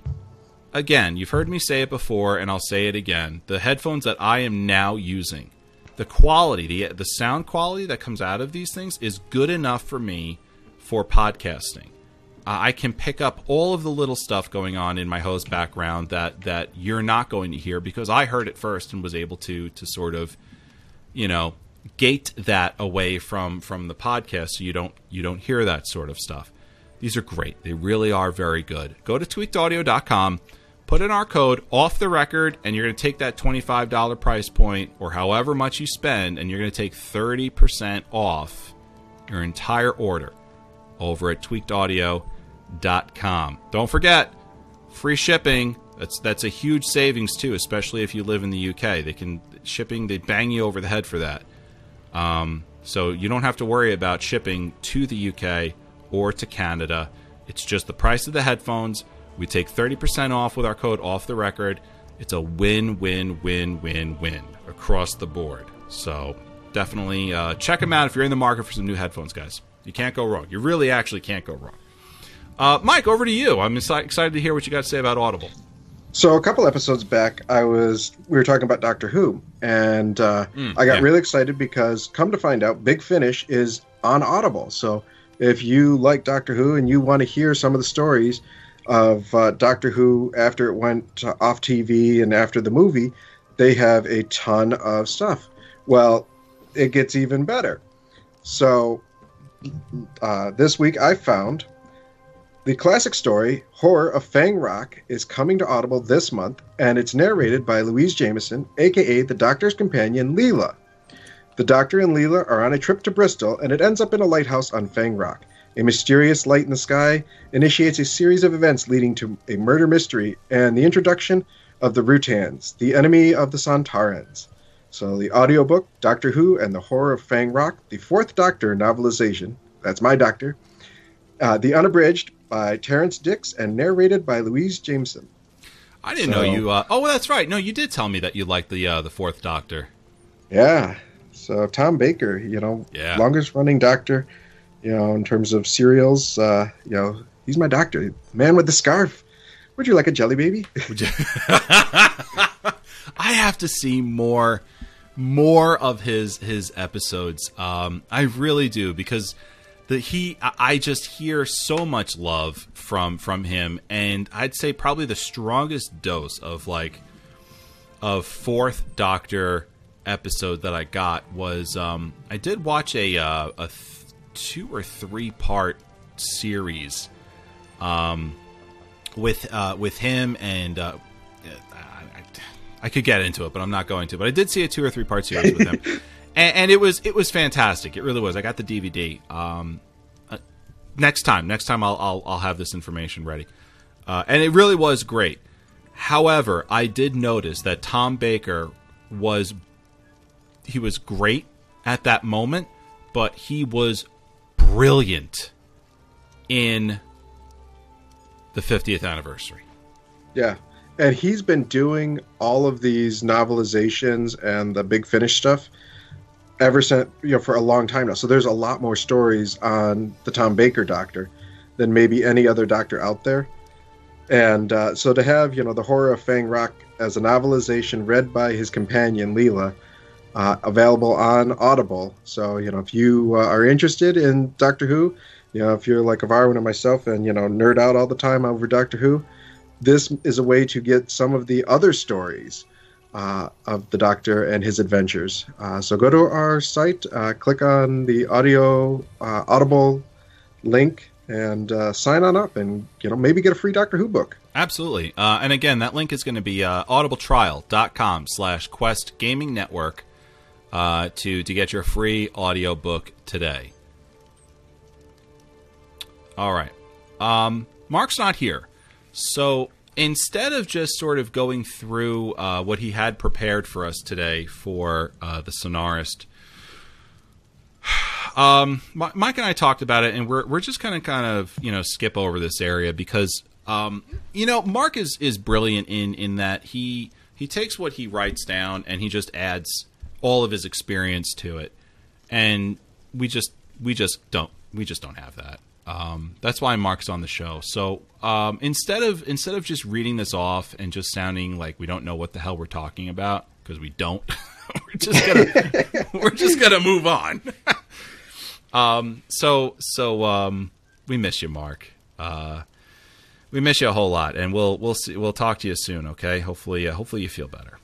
again, you've heard me say it before, and I'll say it again. The headphones that I am now using, the quality, the the sound quality that comes out of these things is good enough for me for podcasting. Uh, I can pick up all of the little stuff going on in my host background that that you're not going to hear because I heard it first and was able to to sort of, you know, gate that away from from the podcast so you don't you don't hear that sort of stuff. These are great. They really are very good. Go to tweakedaudio.com put in our code off the record and you're going to take that $25 price point or however much you spend and you're going to take 30% off your entire order over at tweakedaudio.com. Don't forget, free shipping. That's that's a huge savings too, especially if you live in the UK. They can shipping they bang you over the head for that. Um, so you don't have to worry about shipping to the UK or to Canada. It's just the price of the headphones we take 30% off with our code off the record. It's a win, win, win, win, win across the board. So definitely uh, check them out if you're in the market for some new headphones, guys. You can't go wrong. You really actually can't go wrong. Uh, Mike, over to you. I'm excited to hear what you got to say about Audible. So a couple episodes back, I was we were talking about Doctor Who, and uh, mm, I got yeah. really excited because come to find out, Big Finish is on Audible. So if you like Doctor Who and you want to hear some of the stories of uh, Doctor Who after it went off TV and after the movie, they have a ton of stuff. Well, it gets even better. So uh, this week I found the classic story Horror of Fang Rock is coming to Audible this month, and it's narrated by Louise Jameson, aka the Doctor's companion Leela. The Doctor and Leela are on a trip to Bristol, and it ends up in a lighthouse on Fang Rock. A mysterious light in the sky initiates a series of events leading to a murder mystery and the introduction of the Rutans, the enemy of the Sontarans. So the audiobook, Doctor Who and the Horror of Fang Rock, the Fourth Doctor novelization, that's my doctor, uh, the unabridged by Terrance Dicks and narrated by Louise Jameson. I didn't so, know you. Uh, oh, that's right. No, you did tell me that you liked the uh, the Fourth Doctor. Yeah. So Tom Baker, you know, yeah. longest running Doctor you know, in terms of serials, uh, you know, he's my doctor. Man with the scarf. Would you like a jelly baby? I have to see more more of his his episodes. Um, I really do because the he I just hear so much love from from him, and I'd say probably the strongest dose of like of fourth Doctor episode that I got was um, I did watch a uh, a two or three part series um, with uh, with him and uh, I, could get into it, but I'm not going to. But I did see a two or three part series with him, and, and, it was it was fantastic. It really was. I got the DVD. Um, uh, next time, next time I'll, I'll, I'll have this information ready, uh, and it really was great. However, I did notice that Tom Baker was he was great at that moment, but he was brilliant in the 50th anniversary. Yeah. And he's been doing all of these novelizations and the big finish stuff ever since, you know, for a long time now. So there's a lot more stories on the Tom Baker Doctor than maybe any other Doctor out there. And uh, so to have, you know, the horror of Fang Rock as a novelization read by his companion Leela, uh, available on Audible. So you know, if you uh, are interested in Doctor Who, you know, if you're like a Varwin and myself, and you know, nerd out all the time over Doctor Who, this is a way to get some of the other stories uh, of the Doctor and his adventures. Uh, so go to our site, uh, click on the audio uh, Audible link, and uh, sign on up, and you know maybe get a free Doctor Who book. Absolutely. Uh, and again, that link is going to be uh, audibletrial.com slash quest gaming network to, to get your free audio book today. All right. Um, Mark's not here. So instead of just sort of going through uh, what he had prepared for us today for uh, the Sonarist, um, Mike and I talked about it, and we're we're just kind of kind of you know skip over this area because um, you know Mark is is brilliant in in that he he takes what he writes down and he just adds all of his experience to it, and we just we just don't we just don't have that. Um, that's why Mark's on the show. So um, instead of instead of just reading this off and just sounding like we don't know what the hell we're talking about because we don't, we're just gonna we're just gonna move on. um, so so um, we miss you, Mark. Uh, we miss you a whole lot, and we'll we'll see, we'll talk to you soon. Okay, hopefully uh, hopefully you feel better.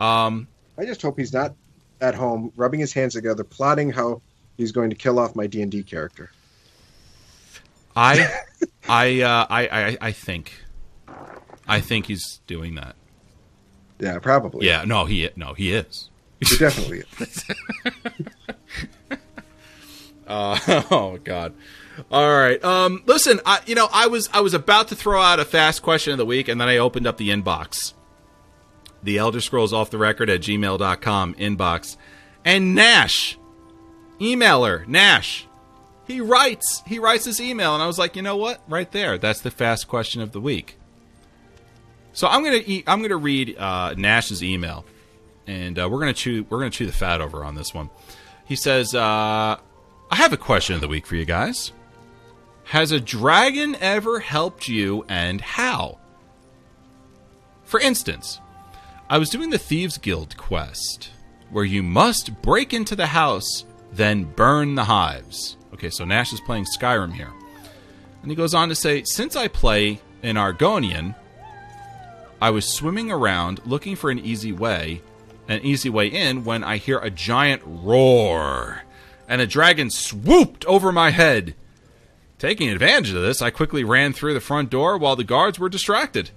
Um, I just hope he's not at home rubbing his hands together, plotting how he's going to kill off my D and D character. I, I, uh, I, I, I think, I think he's doing that. Yeah, probably. Yeah, no, he, no, he is. He definitely is. Uh, oh God. All right. Um, listen, I, you know, I was I was about to throw out a fast question of the week, and then I opened up the inbox, the Elder Scrolls off the record at gmail.com inbox, and Nash, emailer Nash, he writes he writes this email, and I was like, you know what? Right there, that's the fast question of the week. So I'm gonna e- I'm gonna read uh, Nash's email, and uh, we're gonna chew we're gonna chew the fat over on this one. He says, uh, "I have a question of the week for you guys. Has a dragon ever helped you, and how? For instance, I was doing the Thieves Guild quest, where you must break into the house, then burn the hives. Okay, so Nash is playing Skyrim here. And he goes on to say, Since I play in Argonian, I was swimming around looking for an easy way, an easy way in, when I hear a giant roar, and a dragon swooped over my head. Taking advantage of this, I quickly ran through the front door while the guards were distracted.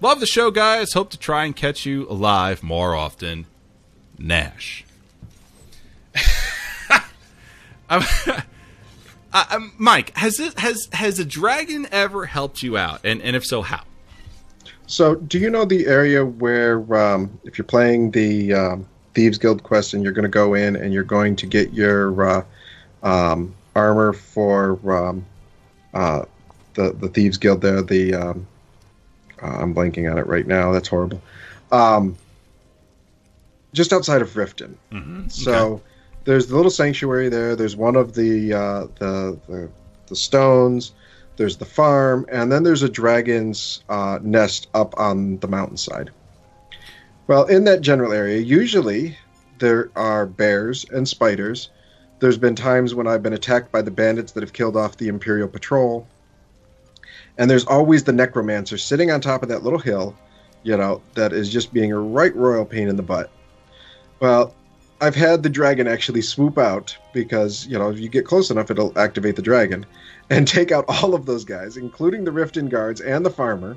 Love the show, guys. Hope to try and catch you alive more often. Nash. Uh, um, Mike, has this, has has a dragon ever helped you out, and and if so, how? So, do you know the area where, um, if you're playing the um, Thieves Guild quest and you're going to go in and you're going to get your uh, um, armor for um, uh, the the Thieves Guild there? The um, uh, I'm blanking on it right now. That's horrible. Um, just outside of Riften. Mm-hmm. So there's the little sanctuary there. There's one of the uh, the, the the stones. There's the farm, and then there's a dragon's uh, nest up on the mountainside. Well, in that general area, usually there are bears and spiders. There's been times when I've been attacked by the bandits that have killed off the Imperial Patrol. And there's always the necromancer sitting on top of that little hill, you know, that is just being a right royal pain in the butt. Well, I've had the dragon actually swoop out because, you know, if you get close enough, it'll activate the dragon and take out all of those guys, including the Riften guards and the farmer.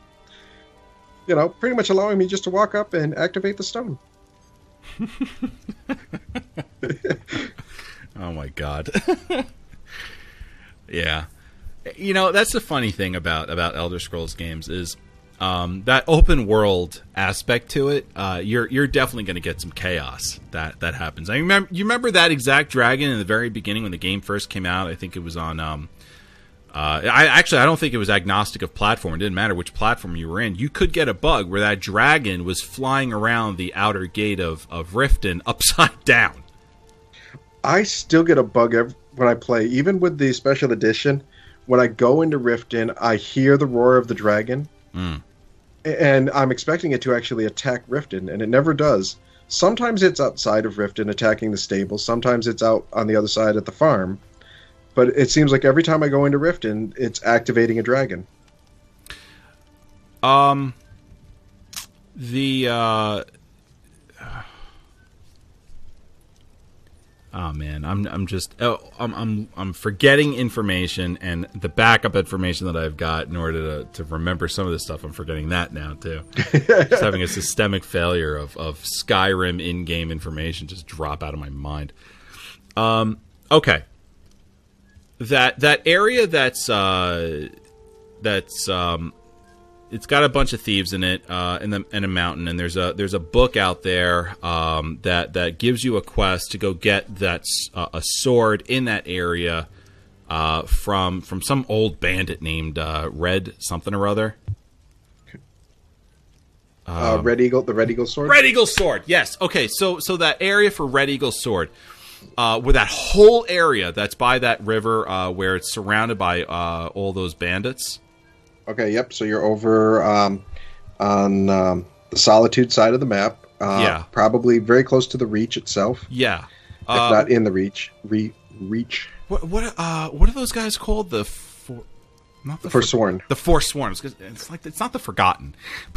You know, pretty much allowing me just to walk up and activate the stone. Oh my god. yeah. You know, that's the funny thing about about Elder Scrolls games is um, that open world aspect to it. Uh, you're you're definitely going to get some chaos that that happens. I remember you remember that exact dragon in the very beginning when the game first came out. I think it was on. Um, uh, I actually I don't think it was agnostic of platform. It didn't matter which platform you were in. You could get a bug where that dragon was flying around the outer gate of of Riften upside down. I still get a bug ev- when I play, even with the special edition. When I go into Riften, I hear the roar of the dragon, Mm. And I'm expecting it to actually attack Riften, and it never does. Sometimes it's outside of Riften attacking the stable. Sometimes it's out on the other side at the farm. But it seems like every time I go into Riften, it's activating a dragon. Um, the uh, oh man, I'm I'm just oh, I'm I'm I'm forgetting information and the backup information that I've got in order to, to remember some of this stuff. I'm forgetting that now too. just having a systemic failure of of Skyrim in-game information just drop out of my mind. Um, okay, that that area that's uh that's um it's got a bunch of thieves in it, uh, in the in a mountain, and there's a there's a book out there um, that that gives you a quest to go get that uh, a sword in that area uh, from from some old bandit named uh, Red something or other. Uh, Red Eagle, the Red Eagle sword. Red Eagle sword. Yes. Okay. So so that area for Red Eagle sword. Uh, where that whole area that's by that river, uh, where it's surrounded by uh, all those bandits, Okay, yep. So you're over um, on um, the Solitude side of the map. Uh, Yeah. Probably very close to the Reach itself, yeah. if Uh, not in the Reach. Re- reach. what what uh what are those guys called? The for, not the Forsworn. The Forsworn. It's It's like it's not the Forgotten.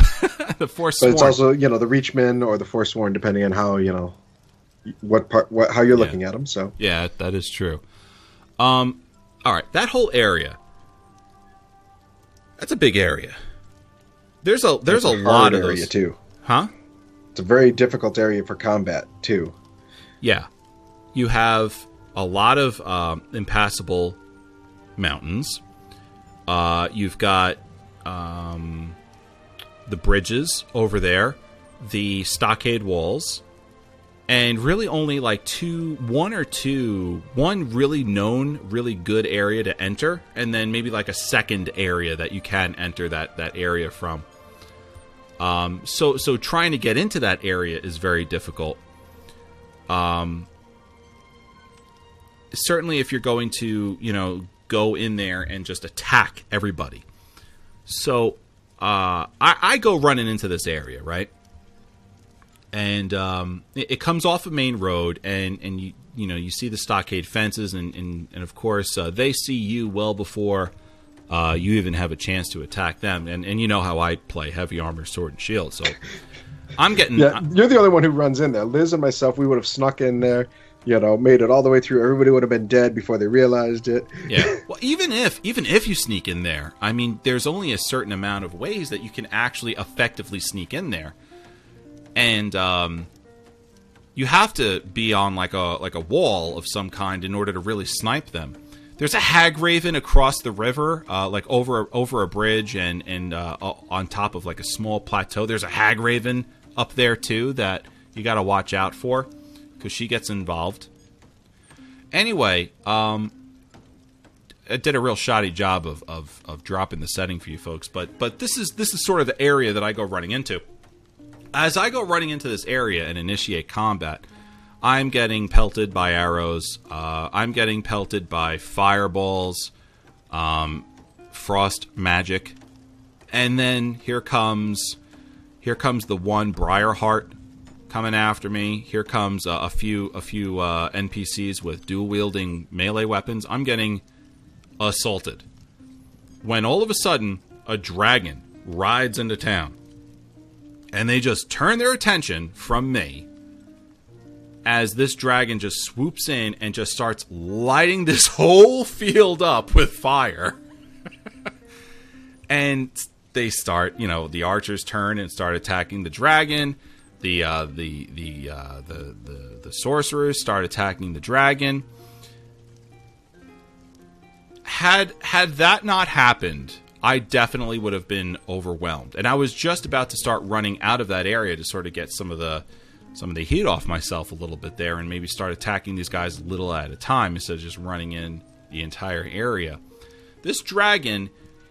the Forsworn. But it's also, you know, the Reachmen or the Forsworn, depending on how, you know, what part, what, how you're Yeah. looking at them. So, yeah, that is true. Um, all right, that whole area. That's a big area. There's a there's a, hard lot of area those. too. Huh? It's a very difficult area for combat too. Yeah, you have a lot of um, impassable mountains. Uh, you've got um, the bridges over there, the stockade walls, and really only like two, one or two, one really known, really good area to enter, and then maybe like a second area that you can enter that that area from. Um, so so trying to get into that area is very difficult. Um, certainly if you're going to you know go in there and just attack everybody. So uh, I, I go running into this area, right? And um, it, it comes off a main road, and, and you you know you see the stockade fences, and and, and of course uh, they see you well before uh, you even have a chance to attack them. And and you know how I play heavy armor, sword, and shield. So I'm getting Yeah, you're the only one who runs in there. Liz and myself, we would have snuck in there, you know, made it all the way through. Everybody would have been dead before they realized it. Yeah. Well, even if even if you sneak in there, I mean, there's only a certain amount of ways that you can actually effectively sneak in there, and um, you have to be on like a like a wall of some kind in order to really snipe them. There's a hag raven across the river, uh, like over over a bridge and and uh, on top of like a small plateau. There's a hag raven up there too that you got to watch out for because she gets involved. Anyway, um, it did a real shoddy job of, of, of dropping the setting for you folks, but but this is this is sort of the area that I go running into. As I go running into this area and initiate combat, I'm getting pelted by arrows. Uh, I'm getting pelted by fireballs, um, frost magic, and then here comes here comes the one Briarheart coming after me. Here comes uh, a few a few uh, NPCs with dual wielding melee weapons. I'm getting assaulted. When all of a sudden a dragon rides into town, and they just turn their attention from me as this dragon just swoops in and just starts lighting this whole field up with fire. and they start, you know, the archers turn and start attacking the dragon. The uh, the the, uh, the the the sorcerers start attacking the dragon. Had had that not happened, I definitely would have been overwhelmed. And I was just about to start running out of that area to sort of get some of the some of the heat off myself a little bit there and maybe start attacking these guys a little at a time instead of just running in the entire area. This dragon,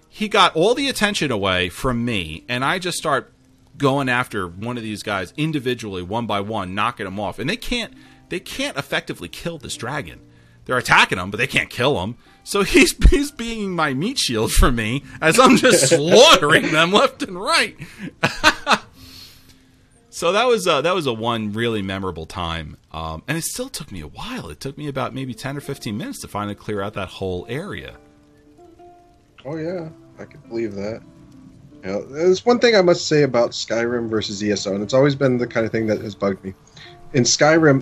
he got all the attention away from me, and I just start going after one of these guys individually, one by one, knocking them off. And they can't they can't effectively kill this dragon. They're attacking him, but they can't kill him. So he's he's being my meat shield for me as I'm just slaughtering them left and right. So that was uh, that was a one really memorable time, um, and it still took me a while. It took me about maybe ten or fifteen minutes to finally clear out that whole area. Oh yeah, I can believe that. You know, there's one thing I must say about Skyrim versus ESO, and it's always been the kind of thing that has bugged me. In Skyrim,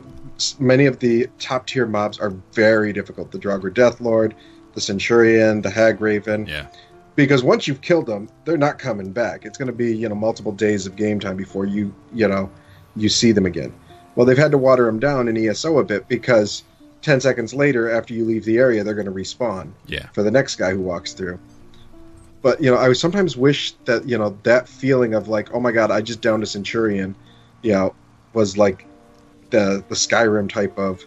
many of the top tier mobs are very difficult. The Draugr Deathlord, the Centurion, the Hag Raven. Yeah. Because once you've killed them, they're not coming back. It's going to be you know multiple days of game time before you you know you see them again. Well, they've had to water them down in ESO a bit because ten seconds later, after you leave the area, they're going to respawn. Yeah. For the next guy who walks through. But you know, I sometimes wish that you know that feeling of like, oh my god, I just downed a Centurion, you know, was like the the Skyrim type of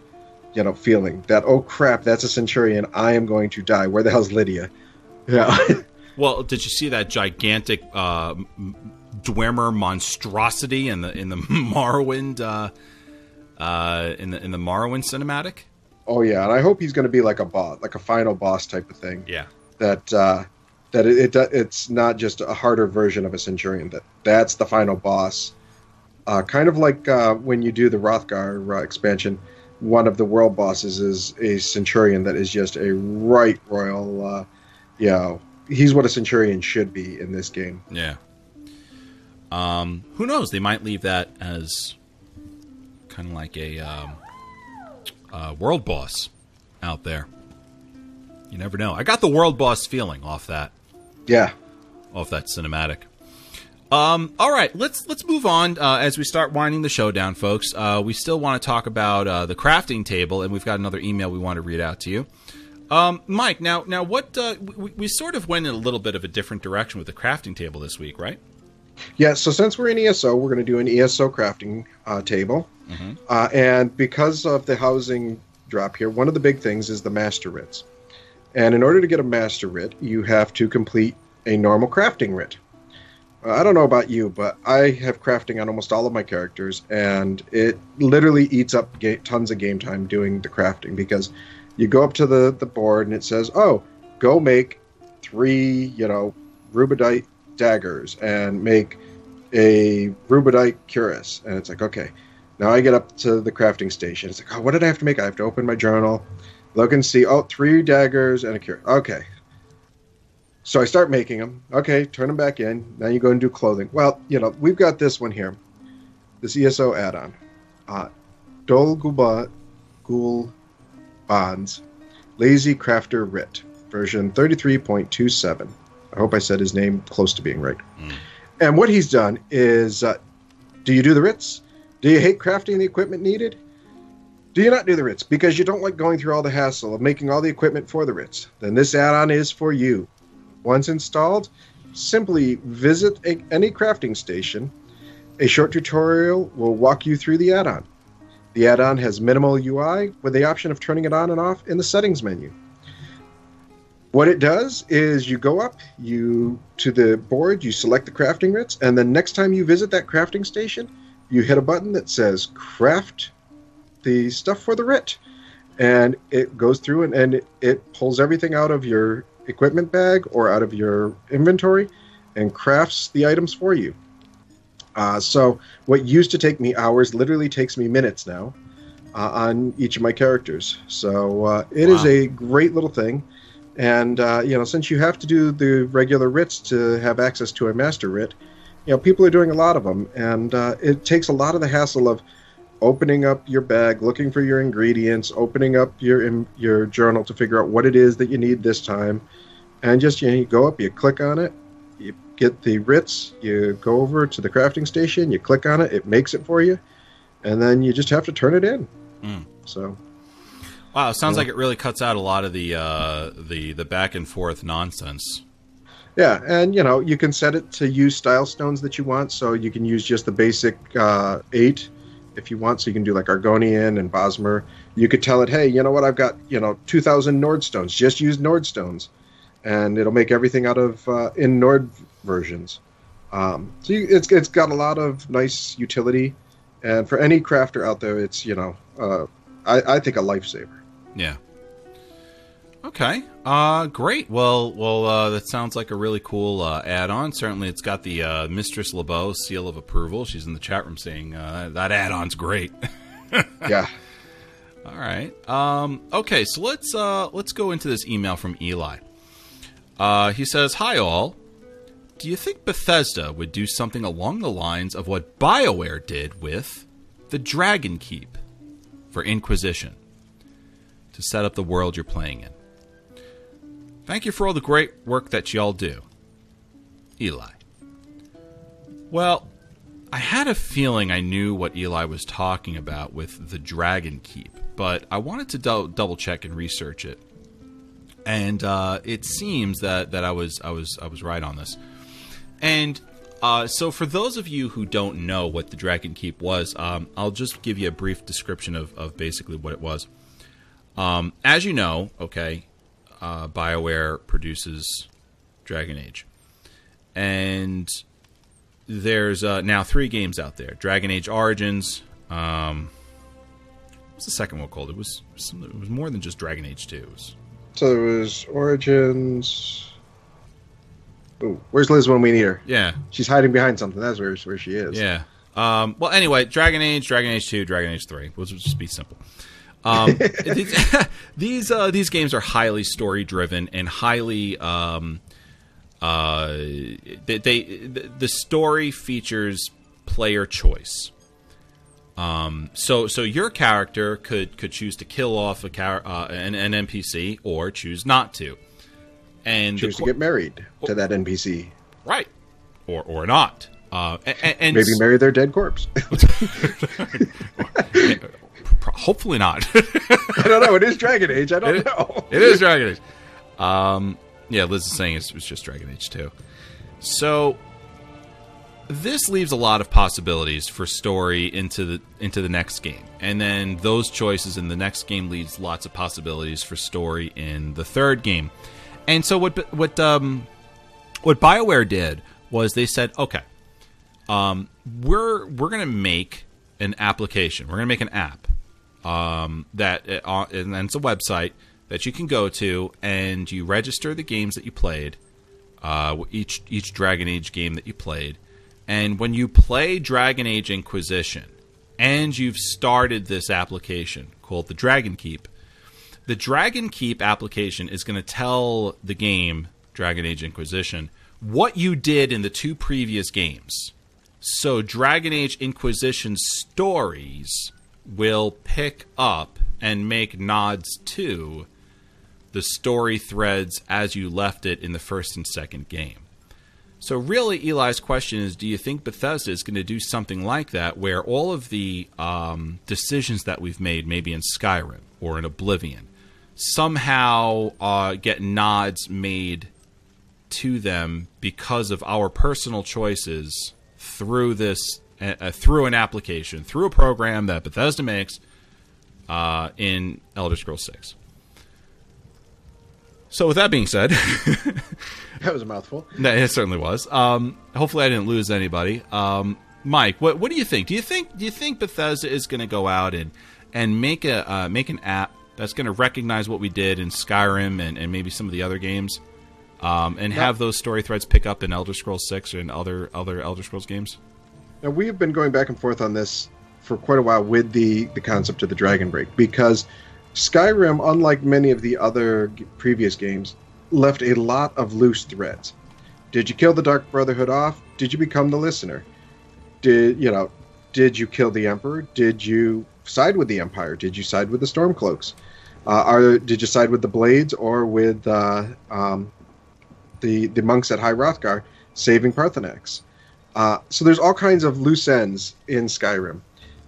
you know feeling that oh crap, that's a Centurion, I am going to die. Where the hell's Lydia? Yeah. Well, did you see that gigantic uh, Dwemer monstrosity in the in the Morrowind uh, uh, in the in the Morrowind cinematic? Oh yeah, and I hope he's going to be like a boss, like a final boss type of thing. Yeah. That uh, that it, it it's not just a harder version of a Centurion. That that's the final boss. Uh, kind of like uh, when you do the Wrothgar uh, expansion, one of the world bosses is a Centurion that is just a right royal, uh, you know, he's what a centurion should be in this game. Yeah. Um, who knows? They might leave that as kind of like a, um, a world boss out there. You never know. I got the world boss feeling off that. Yeah. Off that cinematic. Um, all right, let's let's move on uh, as we start winding the show down, folks. Uh, we still want to talk about uh, the crafting table, and we've got another email we want to read out to you. Um, Mike, now, now, what uh, we, we sort of went in a little bit of a different direction with the crafting table this week, right? Yeah. So since we're in ESO, we're going to do an ESO crafting uh, table, mm-hmm. uh, and because of the housing drop here, one of the big things is the master writs. And in order to get a master writ, you have to complete a normal crafting writ. I don't know about you, but I have crafting on almost all of my characters, and it literally eats up ga- tons of game time doing the crafting because you go up to the, the board and it says, oh, go make three, you know, rubedite daggers and make a rubedite cuirass. And it's like, okay. Now I get up to the crafting station. It's like, oh, what did I have to make? I have to open my journal, look and see, oh, three daggers and a cuirass. Okay. So I start making them. Okay, turn them back in. Now you go and do clothing. Well, you know, we've got this one here, this ESO add-on. Uh, Dol Guba Gul Bonds, Lazy Crafter Writ, version 33.27. I hope I said his name close to being right. Mm. And what he's done is uh, do you do the writs? Do you hate crafting the equipment needed? Do you not do the writs because you don't like going through all the hassle of making all the equipment for the writs? Then this add on is for you. Once installed, simply visit a, any crafting station. A short tutorial will walk you through the add on. The add-on has minimal UI with the option of turning it on and off in the settings menu. What it does is you go up, you to the board, you select the crafting writs, and then next time you visit that crafting station, you hit a button that says craft the stuff for the writ. And it goes through and, and it pulls everything out of your equipment bag or out of your inventory and crafts the items for you. Uh, so what used to take me hours literally takes me minutes now uh, on each of my characters. So uh, it wow. is a great little thing. And uh, you know, since you have to do the regular writs to have access to a master writ, you know, people are doing a lot of them, and uh, it takes a lot of the hassle of opening up your bag, looking for your ingredients, opening up your your journal to figure out what it is that you need this time, and just you, know, you go up, you click on it, you get the writs, you go over to the crafting station, you click on it, it makes it for you, and then you just have to turn it in. Mm. So, wow, it sounds like it really cuts out a lot of the uh, the the back and forth nonsense. Yeah, and you know you can set it to use style stones that you want, so you can use just the basic uh, eight if you want. So you can do like Argonian and Bosmer. You could tell it, hey, you know what? I've got you know two thousand Nord stones. Just use Nord stones and it'll make everything out of uh, in Nord versions. Um, so you, it's it's got a lot of nice utility, and for any crafter out there, it's you know uh, I, I think a lifesaver. Yeah. Okay. Uh, great. Well, well, uh, that sounds like a really cool uh, add-on. Certainly, it's got the uh, Mistress LeBeau seal of approval. She's in the chat room saying uh, that add-on's great. yeah. All right. Um, okay, so let's uh, let's go into this email from Eli. Uh, he says, "Hi all. Do you think Bethesda would do something along the lines of what BioWare did with the Dragon Keep for Inquisition to set up the world you're playing in?" Thank you for all the great work that y'all do. Eli. Well, I had a feeling I knew what Eli was talking about with the Dragon Keep, but I wanted to do- double check and research it. And uh, it seems that, that I was I was I was right on this. And uh, so, for those of you who don't know what the Dragon Keep was, um, I'll just give you a brief description of, of basically what it was. Um, as you know, okay, uh, BioWare produces Dragon Age. And there's uh, now three games out there Dragon Age Origins. Um, what's the second one called? It was, it was more than just Dragon Age 2. It was, So there was Origins. Ooh, where's Liz when we need her? yeah, She's hiding behind something. That's where where she is. yeah. Um, well, anyway, Dragon Age, Dragon Age 2, Dragon Age 3. We'll just be simple. Um, these these, uh, these games are highly story driven and highly um, uh, they, they the story features player choice. Um, so so your character could could choose to kill off a char- uh, an, an NPC or choose not to, and Choose to get married to that NPC. right or or not. Uh, and, and Maybe marry their dead corpse. hopefully not. I don't know. It is Dragon Age. I don't It- know. it is Dragon Age. Um, yeah, Liz is saying it's, it's just Dragon Age 2. So this leaves a lot of possibilities for story into the into the next game, and then those choices in the next game leaves lots of possibilities for story in the third game. And so what what um, what Bioware did was they said, okay, um, we're we're gonna make an application. We're gonna make an app um, that uh, and then it's a website that you can go to and you register the games that you played, uh, each each Dragon Age game that you played, and when you play Dragon Age Inquisition, and you've started this application called the Dragon Keep, the Dragon Keep application is going to tell the game Dragon Age Inquisition what you did in the two previous games. So Dragon Age Inquisition stories will pick up and make nods to the story threads as you left it in the first and second game. So really, Eli's question is: Do you think Bethesda is going to do something like that, where all of the um, decisions that we've made, maybe in Skyrim or in Oblivion, somehow uh, get nods made to them because of our personal choices through this, uh, through an application, through a program that Bethesda makes uh, in Elder Scrolls Six? So, with that being said. That was a mouthful. No, it certainly was. Um, hopefully, I didn't lose anybody. Um, Mike, what what do you think? Do you think do you think Bethesda is going to go out and and make a uh, make an app that's going to recognize what we did in Skyrim and, and maybe some of the other games, um, and have those story threads pick up in Elder Scrolls Six and other other Elder Scrolls games? Now we have been going back and forth on this for quite a while with the the concept of the Dragon Break because Skyrim, unlike many of the other previous games, left a lot of loose threads. Did you kill the Dark Brotherhood off? Did you become the listener? Did you know? Did you kill the Emperor? Did you side with the Empire? Did you side with the Stormcloaks? Uh, are did you side with the Blades or with uh, um, the the monks at High Hrothgar saving Paarthurnax? Uh, so there's all kinds of loose ends in Skyrim,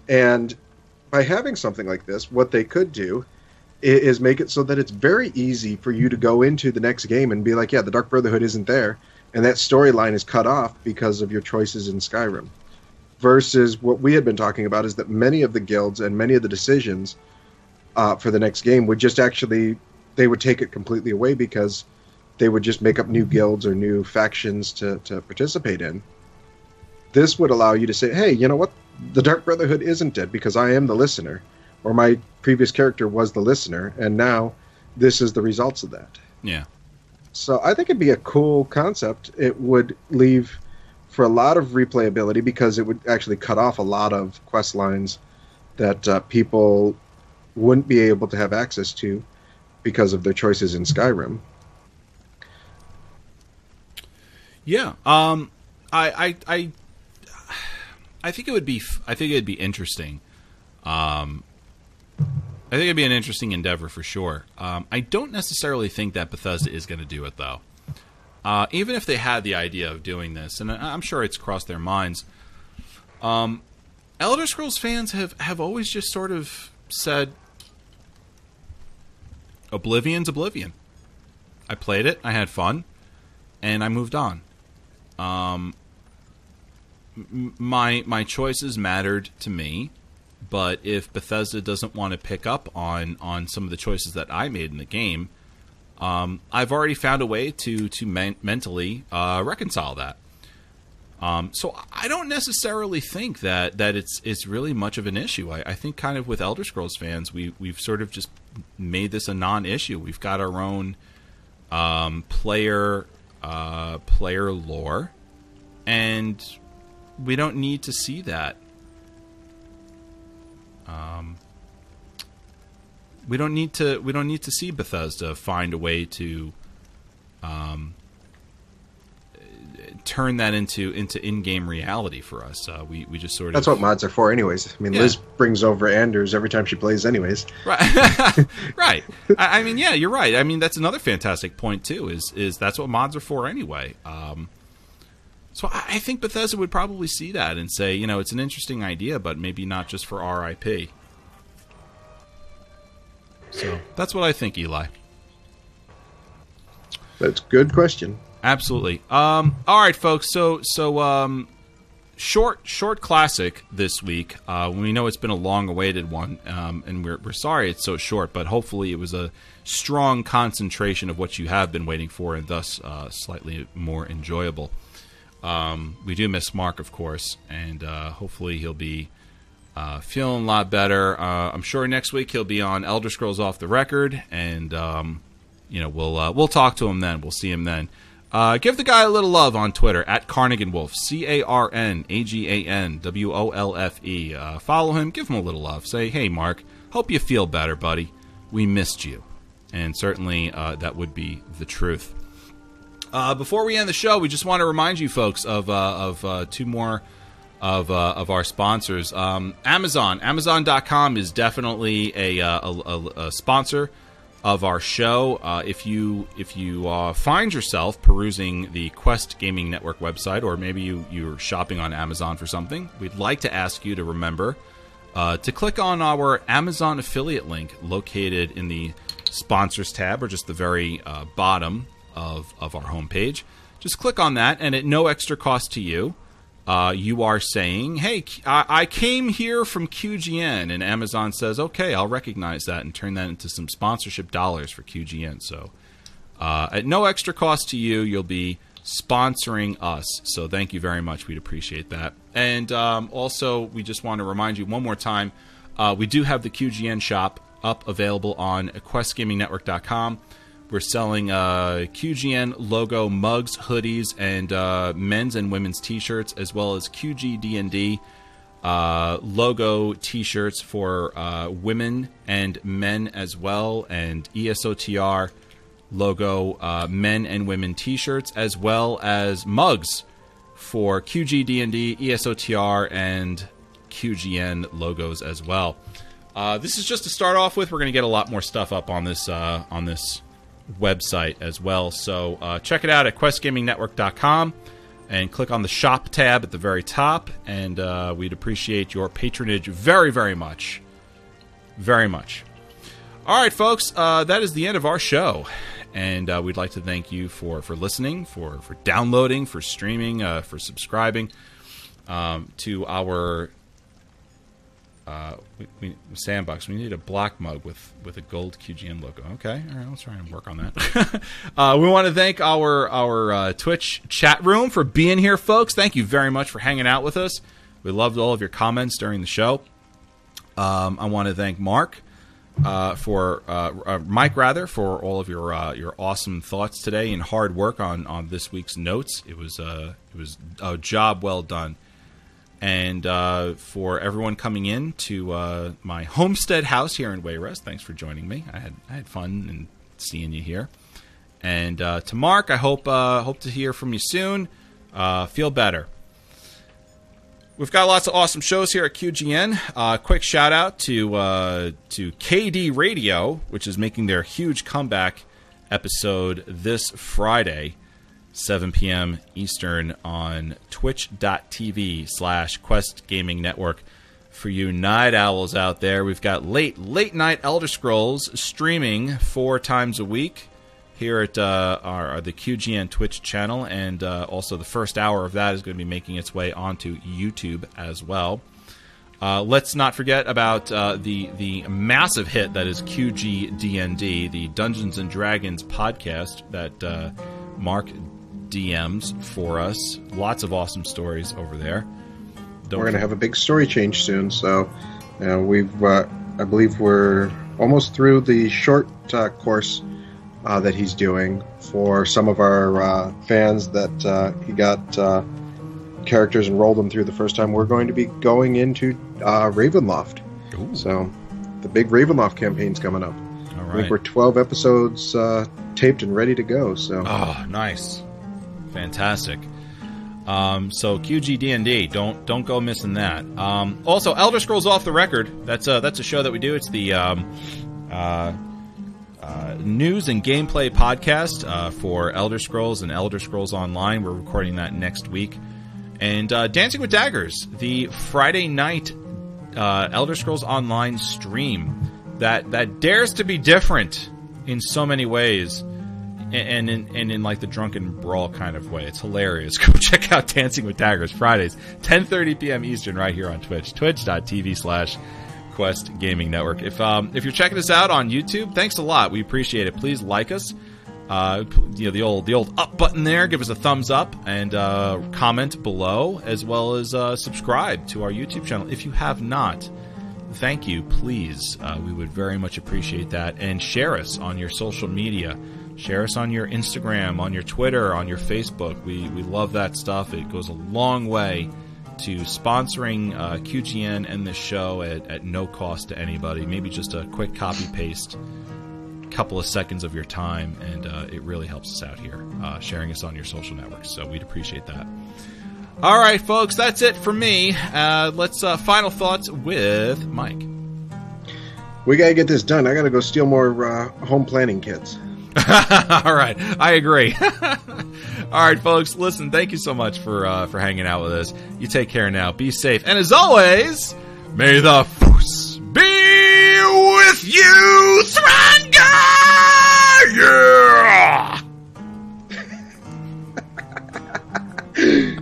and by having something like this, what they could do is make it so that it's very easy for you to go into the next game and be like, yeah, the Dark Brotherhood isn't there, and that storyline is cut off because of your choices in Skyrim. Versus what we had been talking about is that many of the guilds and many of the decisions uh, for the next game would just actually they would take it completely away because they would just make up new guilds or new factions to, to participate in this would allow you to say, hey, you know what? The Dark Brotherhood isn't dead because I am the listener, or my previous character was the listener, and now this is the results of that. Yeah. So I think it'd be a cool concept. It would leave for a lot of replayability because it would actually cut off a lot of quest lines that uh, people wouldn't be able to have access to because of their choices in Skyrim. Yeah. Um. I. I. I. I think it would be. I think it'd be interesting. Um. I think it'd be an interesting endeavor for sure. Um, I don't necessarily think that Bethesda is going to do it though. Uh, even if they had the idea of doing this, and I'm sure it's crossed their minds. Um, Elder Scrolls fans have have always just sort of said, "Oblivion's Oblivion." I played it, I had fun, and I moved on. Um, my my choices mattered to me, but if Bethesda doesn't want to pick up on on some of the choices that I made in the game, um, I've already found a way to to men- mentally uh, reconcile that. Um, so I don't necessarily think that that it's it's really much of an issue. I, I think kind of with Elder Scrolls fans, we we've sort of just made this a non-issue. We've got our own um, player uh, player lore, and we don't need to see that. Um, we don't need to. We don't need to see Bethesda find a way to um, turn that into into in-game reality for us. Uh, we we just sort of That's what mods are for, anyways. I mean, Yeah. Liz brings over Anders every time she plays, anyways. Right, right. I, I mean, yeah, you're right. I mean, that's another fantastic point too. Is is that's what mods are for anyway. Um, so I, think Bethesda would probably see that and say, you know, it's an interesting idea, but maybe not just for RIP. So that's what I think, Eli. That's a good question. Absolutely. Um, all right, folks. So so um, short short classic this week. Uh, we know it's been a long awaited one, um, and we're we're sorry it's so short, but hopefully it was a strong concentration of what you have been waiting for, and thus uh, slightly more enjoyable. Um, we do miss Mark, of course, and uh, hopefully he'll be uh, feeling a lot better. Uh, I'm sure next week he'll be on Elder Scrolls Off the Record, and um, you know we'll uh, we'll talk to him then. We'll see him then. Uh, give the guy a little love on Twitter at Carnagan Wolf, C A R N A G A N W O L F E. Uh, Follow him, give him a little love. Say, hey, Mark, hope you feel better, buddy. We missed you. And certainly that would be the truth. Uh, before we end the show, we just want to remind you folks of, uh, of uh, two more of, uh, of our sponsors. Um, Amazon. Amazon.com is definitely a, uh, a, a, a sponsor of our show. Uh, if you if you find yourself perusing the Quest Gaming Network website, or maybe you you're shopping on Amazon for something, we'd like to ask you to remember to click on our Amazon affiliate link located in the sponsors tab, or just the very bottom of of our homepage. Just click on that, and at no extra cost to you uh, you are saying, "Hey, I, came here from QGN," and Amazon says, "Okay, I'll recognize that and turn that into some sponsorship dollars for QGN." So, uh, at no extra cost to you, you'll be sponsoring us. So, thank you very much. We'd appreciate that. And um, also, we just want to remind you one more time, uh, we do have the QGN shop up available on QuestGamingNetwork.com. We're selling uh, QGN logo mugs, hoodies, and uh, men's and women's T-shirts, as well as QG D&D uh, logo T-shirts for uh, women and men as well, and ESOTR logo uh, men and women T-shirts, as well as mugs for QG D&D, ESOTR, and QGN logos as well. Uh, this is just to start off with. We're going to get a lot more stuff up on this uh, on this website as well. So uh, check it out at questgamingnetwork.com and click on the shop tab at the very top. And uh, we'd appreciate your patronage very, very much. Very much. All right, folks, uh, that is the end of our show. And uh, we'd like to thank you for, for listening, for, for downloading, for streaming, uh, for subscribing um, to our uh, we, we, sandbox. We need a black mug with, with a gold QGN logo. Okay, all right, let's try and work on that. uh, we want to thank our our uh, Twitch chat room for being here, folks. Thank you very much for hanging out with us. We loved all of your comments during the show. Um, I want to thank Mark uh, for uh, uh, Mike rather for all of your your awesome thoughts today and hard work on, on this week's notes. It was uh, it was a job well done, and uh, for everyone coming in to uh, my homestead house here in Wayrest. Thanks for joining me. I had I had fun and seeing you here. And uh, to Mark, I hope uh, hope to hear from you soon. Uh, feel better. We've got lots of awesome shows here at QGN. Uh, quick shout out to to KD Radio, which is making their huge comeback episode this Friday, 7 p.m. Eastern on twitch.tv slash Quest Gaming Network. For you night owls out there, we've got late, late night Elder Scrolls streaming four times a week here at uh, our, the QGN Twitch channel, and uh, also the first hour of that is going to be making its way onto YouTube as well. Uh, let's not forget about uh, the the massive hit that is QG DND, the Dungeons and Dragons podcast that uh, Mark DMs for us. Lots of awesome stories over there. Don't we're going to have a big story change soon, so you know, we've uh, I believe we're almost through the short course uh, that he's doing for some of our uh, fans that uh, he got uh, characters and rolled them through the first time. We're going to be going into uh, Ravenloft. Ooh. So the big Ravenloft campaign's coming up. All right. I think we're 12 episodes uh, taped and ready to go. So oh, nice, fantastic. Um, so QGD&D, don't don't go missing that. Um, also, Elder Scrolls Off the Record. That's a that's a show that we do. It's the um, uh, uh, news and gameplay podcast uh, for Elder Scrolls and Elder Scrolls Online. We're recording that next week. And uh, Dancing with Daggers, the Friday night uh, Elder Scrolls Online stream that that dares to be different in so many ways, and, in and in like the drunken brawl kind of way. It's hilarious. Go check out Dancing with Daggers Fridays, 10:30 p.m. Eastern, right here on Twitch, twitch.tv slash Quest Gaming Network. If um, if you're checking us out on YouTube, thanks a lot. We appreciate it. Please like us. Uh, you know the old the old up button there. Give us a thumbs up and uh, comment below, as well as uh, subscribe to our YouTube channel if you have not. Thank you, please. Uh, we would very much appreciate that. And share us on your social media. Share us on your Instagram, on your Twitter, on your Facebook. We we love that stuff. It goes a long way to sponsoring uh, QGN and this show at, at no cost to anybody. Maybe just a quick copy paste, couple of seconds of your time, and uh, it really helps us out here, uh, sharing us on your social networks. So we'd appreciate that. All right, folks, that's it for me. Uh, let's uh, final thoughts with Mike. We gotta get this done. I gotta go steal more uh, home planning kits. All right, I agree. All right, folks, listen, thank you so much for uh, for hanging out with us. You take care now. Be safe. And as always, may the force be with you, Stronger! Yeah!